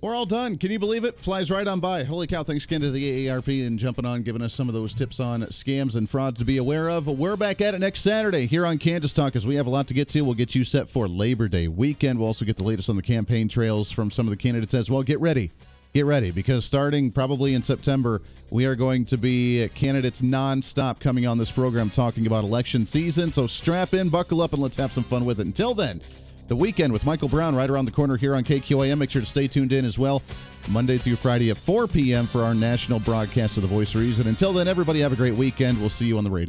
We're all done. Can you believe it? Flies right on by. Holy cow. Thanks again to the AARP and jumping on, giving us some of those tips on scams and frauds to be aware of. We're back at it next Saturday here on Kansas Talk as we have a lot to get to. We'll get you set for Labor Day weekend. We'll also get the latest on the campaign trails from some of the candidates as well. Get ready. Get ready because starting probably in September, we are going to be candidates nonstop coming on this program talking about election season. So strap in, buckle up, and let's have some fun with it. Until then, the weekend with Michael Brown right around the corner here on KQAM. Make sure to stay tuned in as well, Monday through Friday at 4 p.m. for our national broadcast of The Voice of Reason. Until then, everybody have a great weekend. We'll see you on the radio.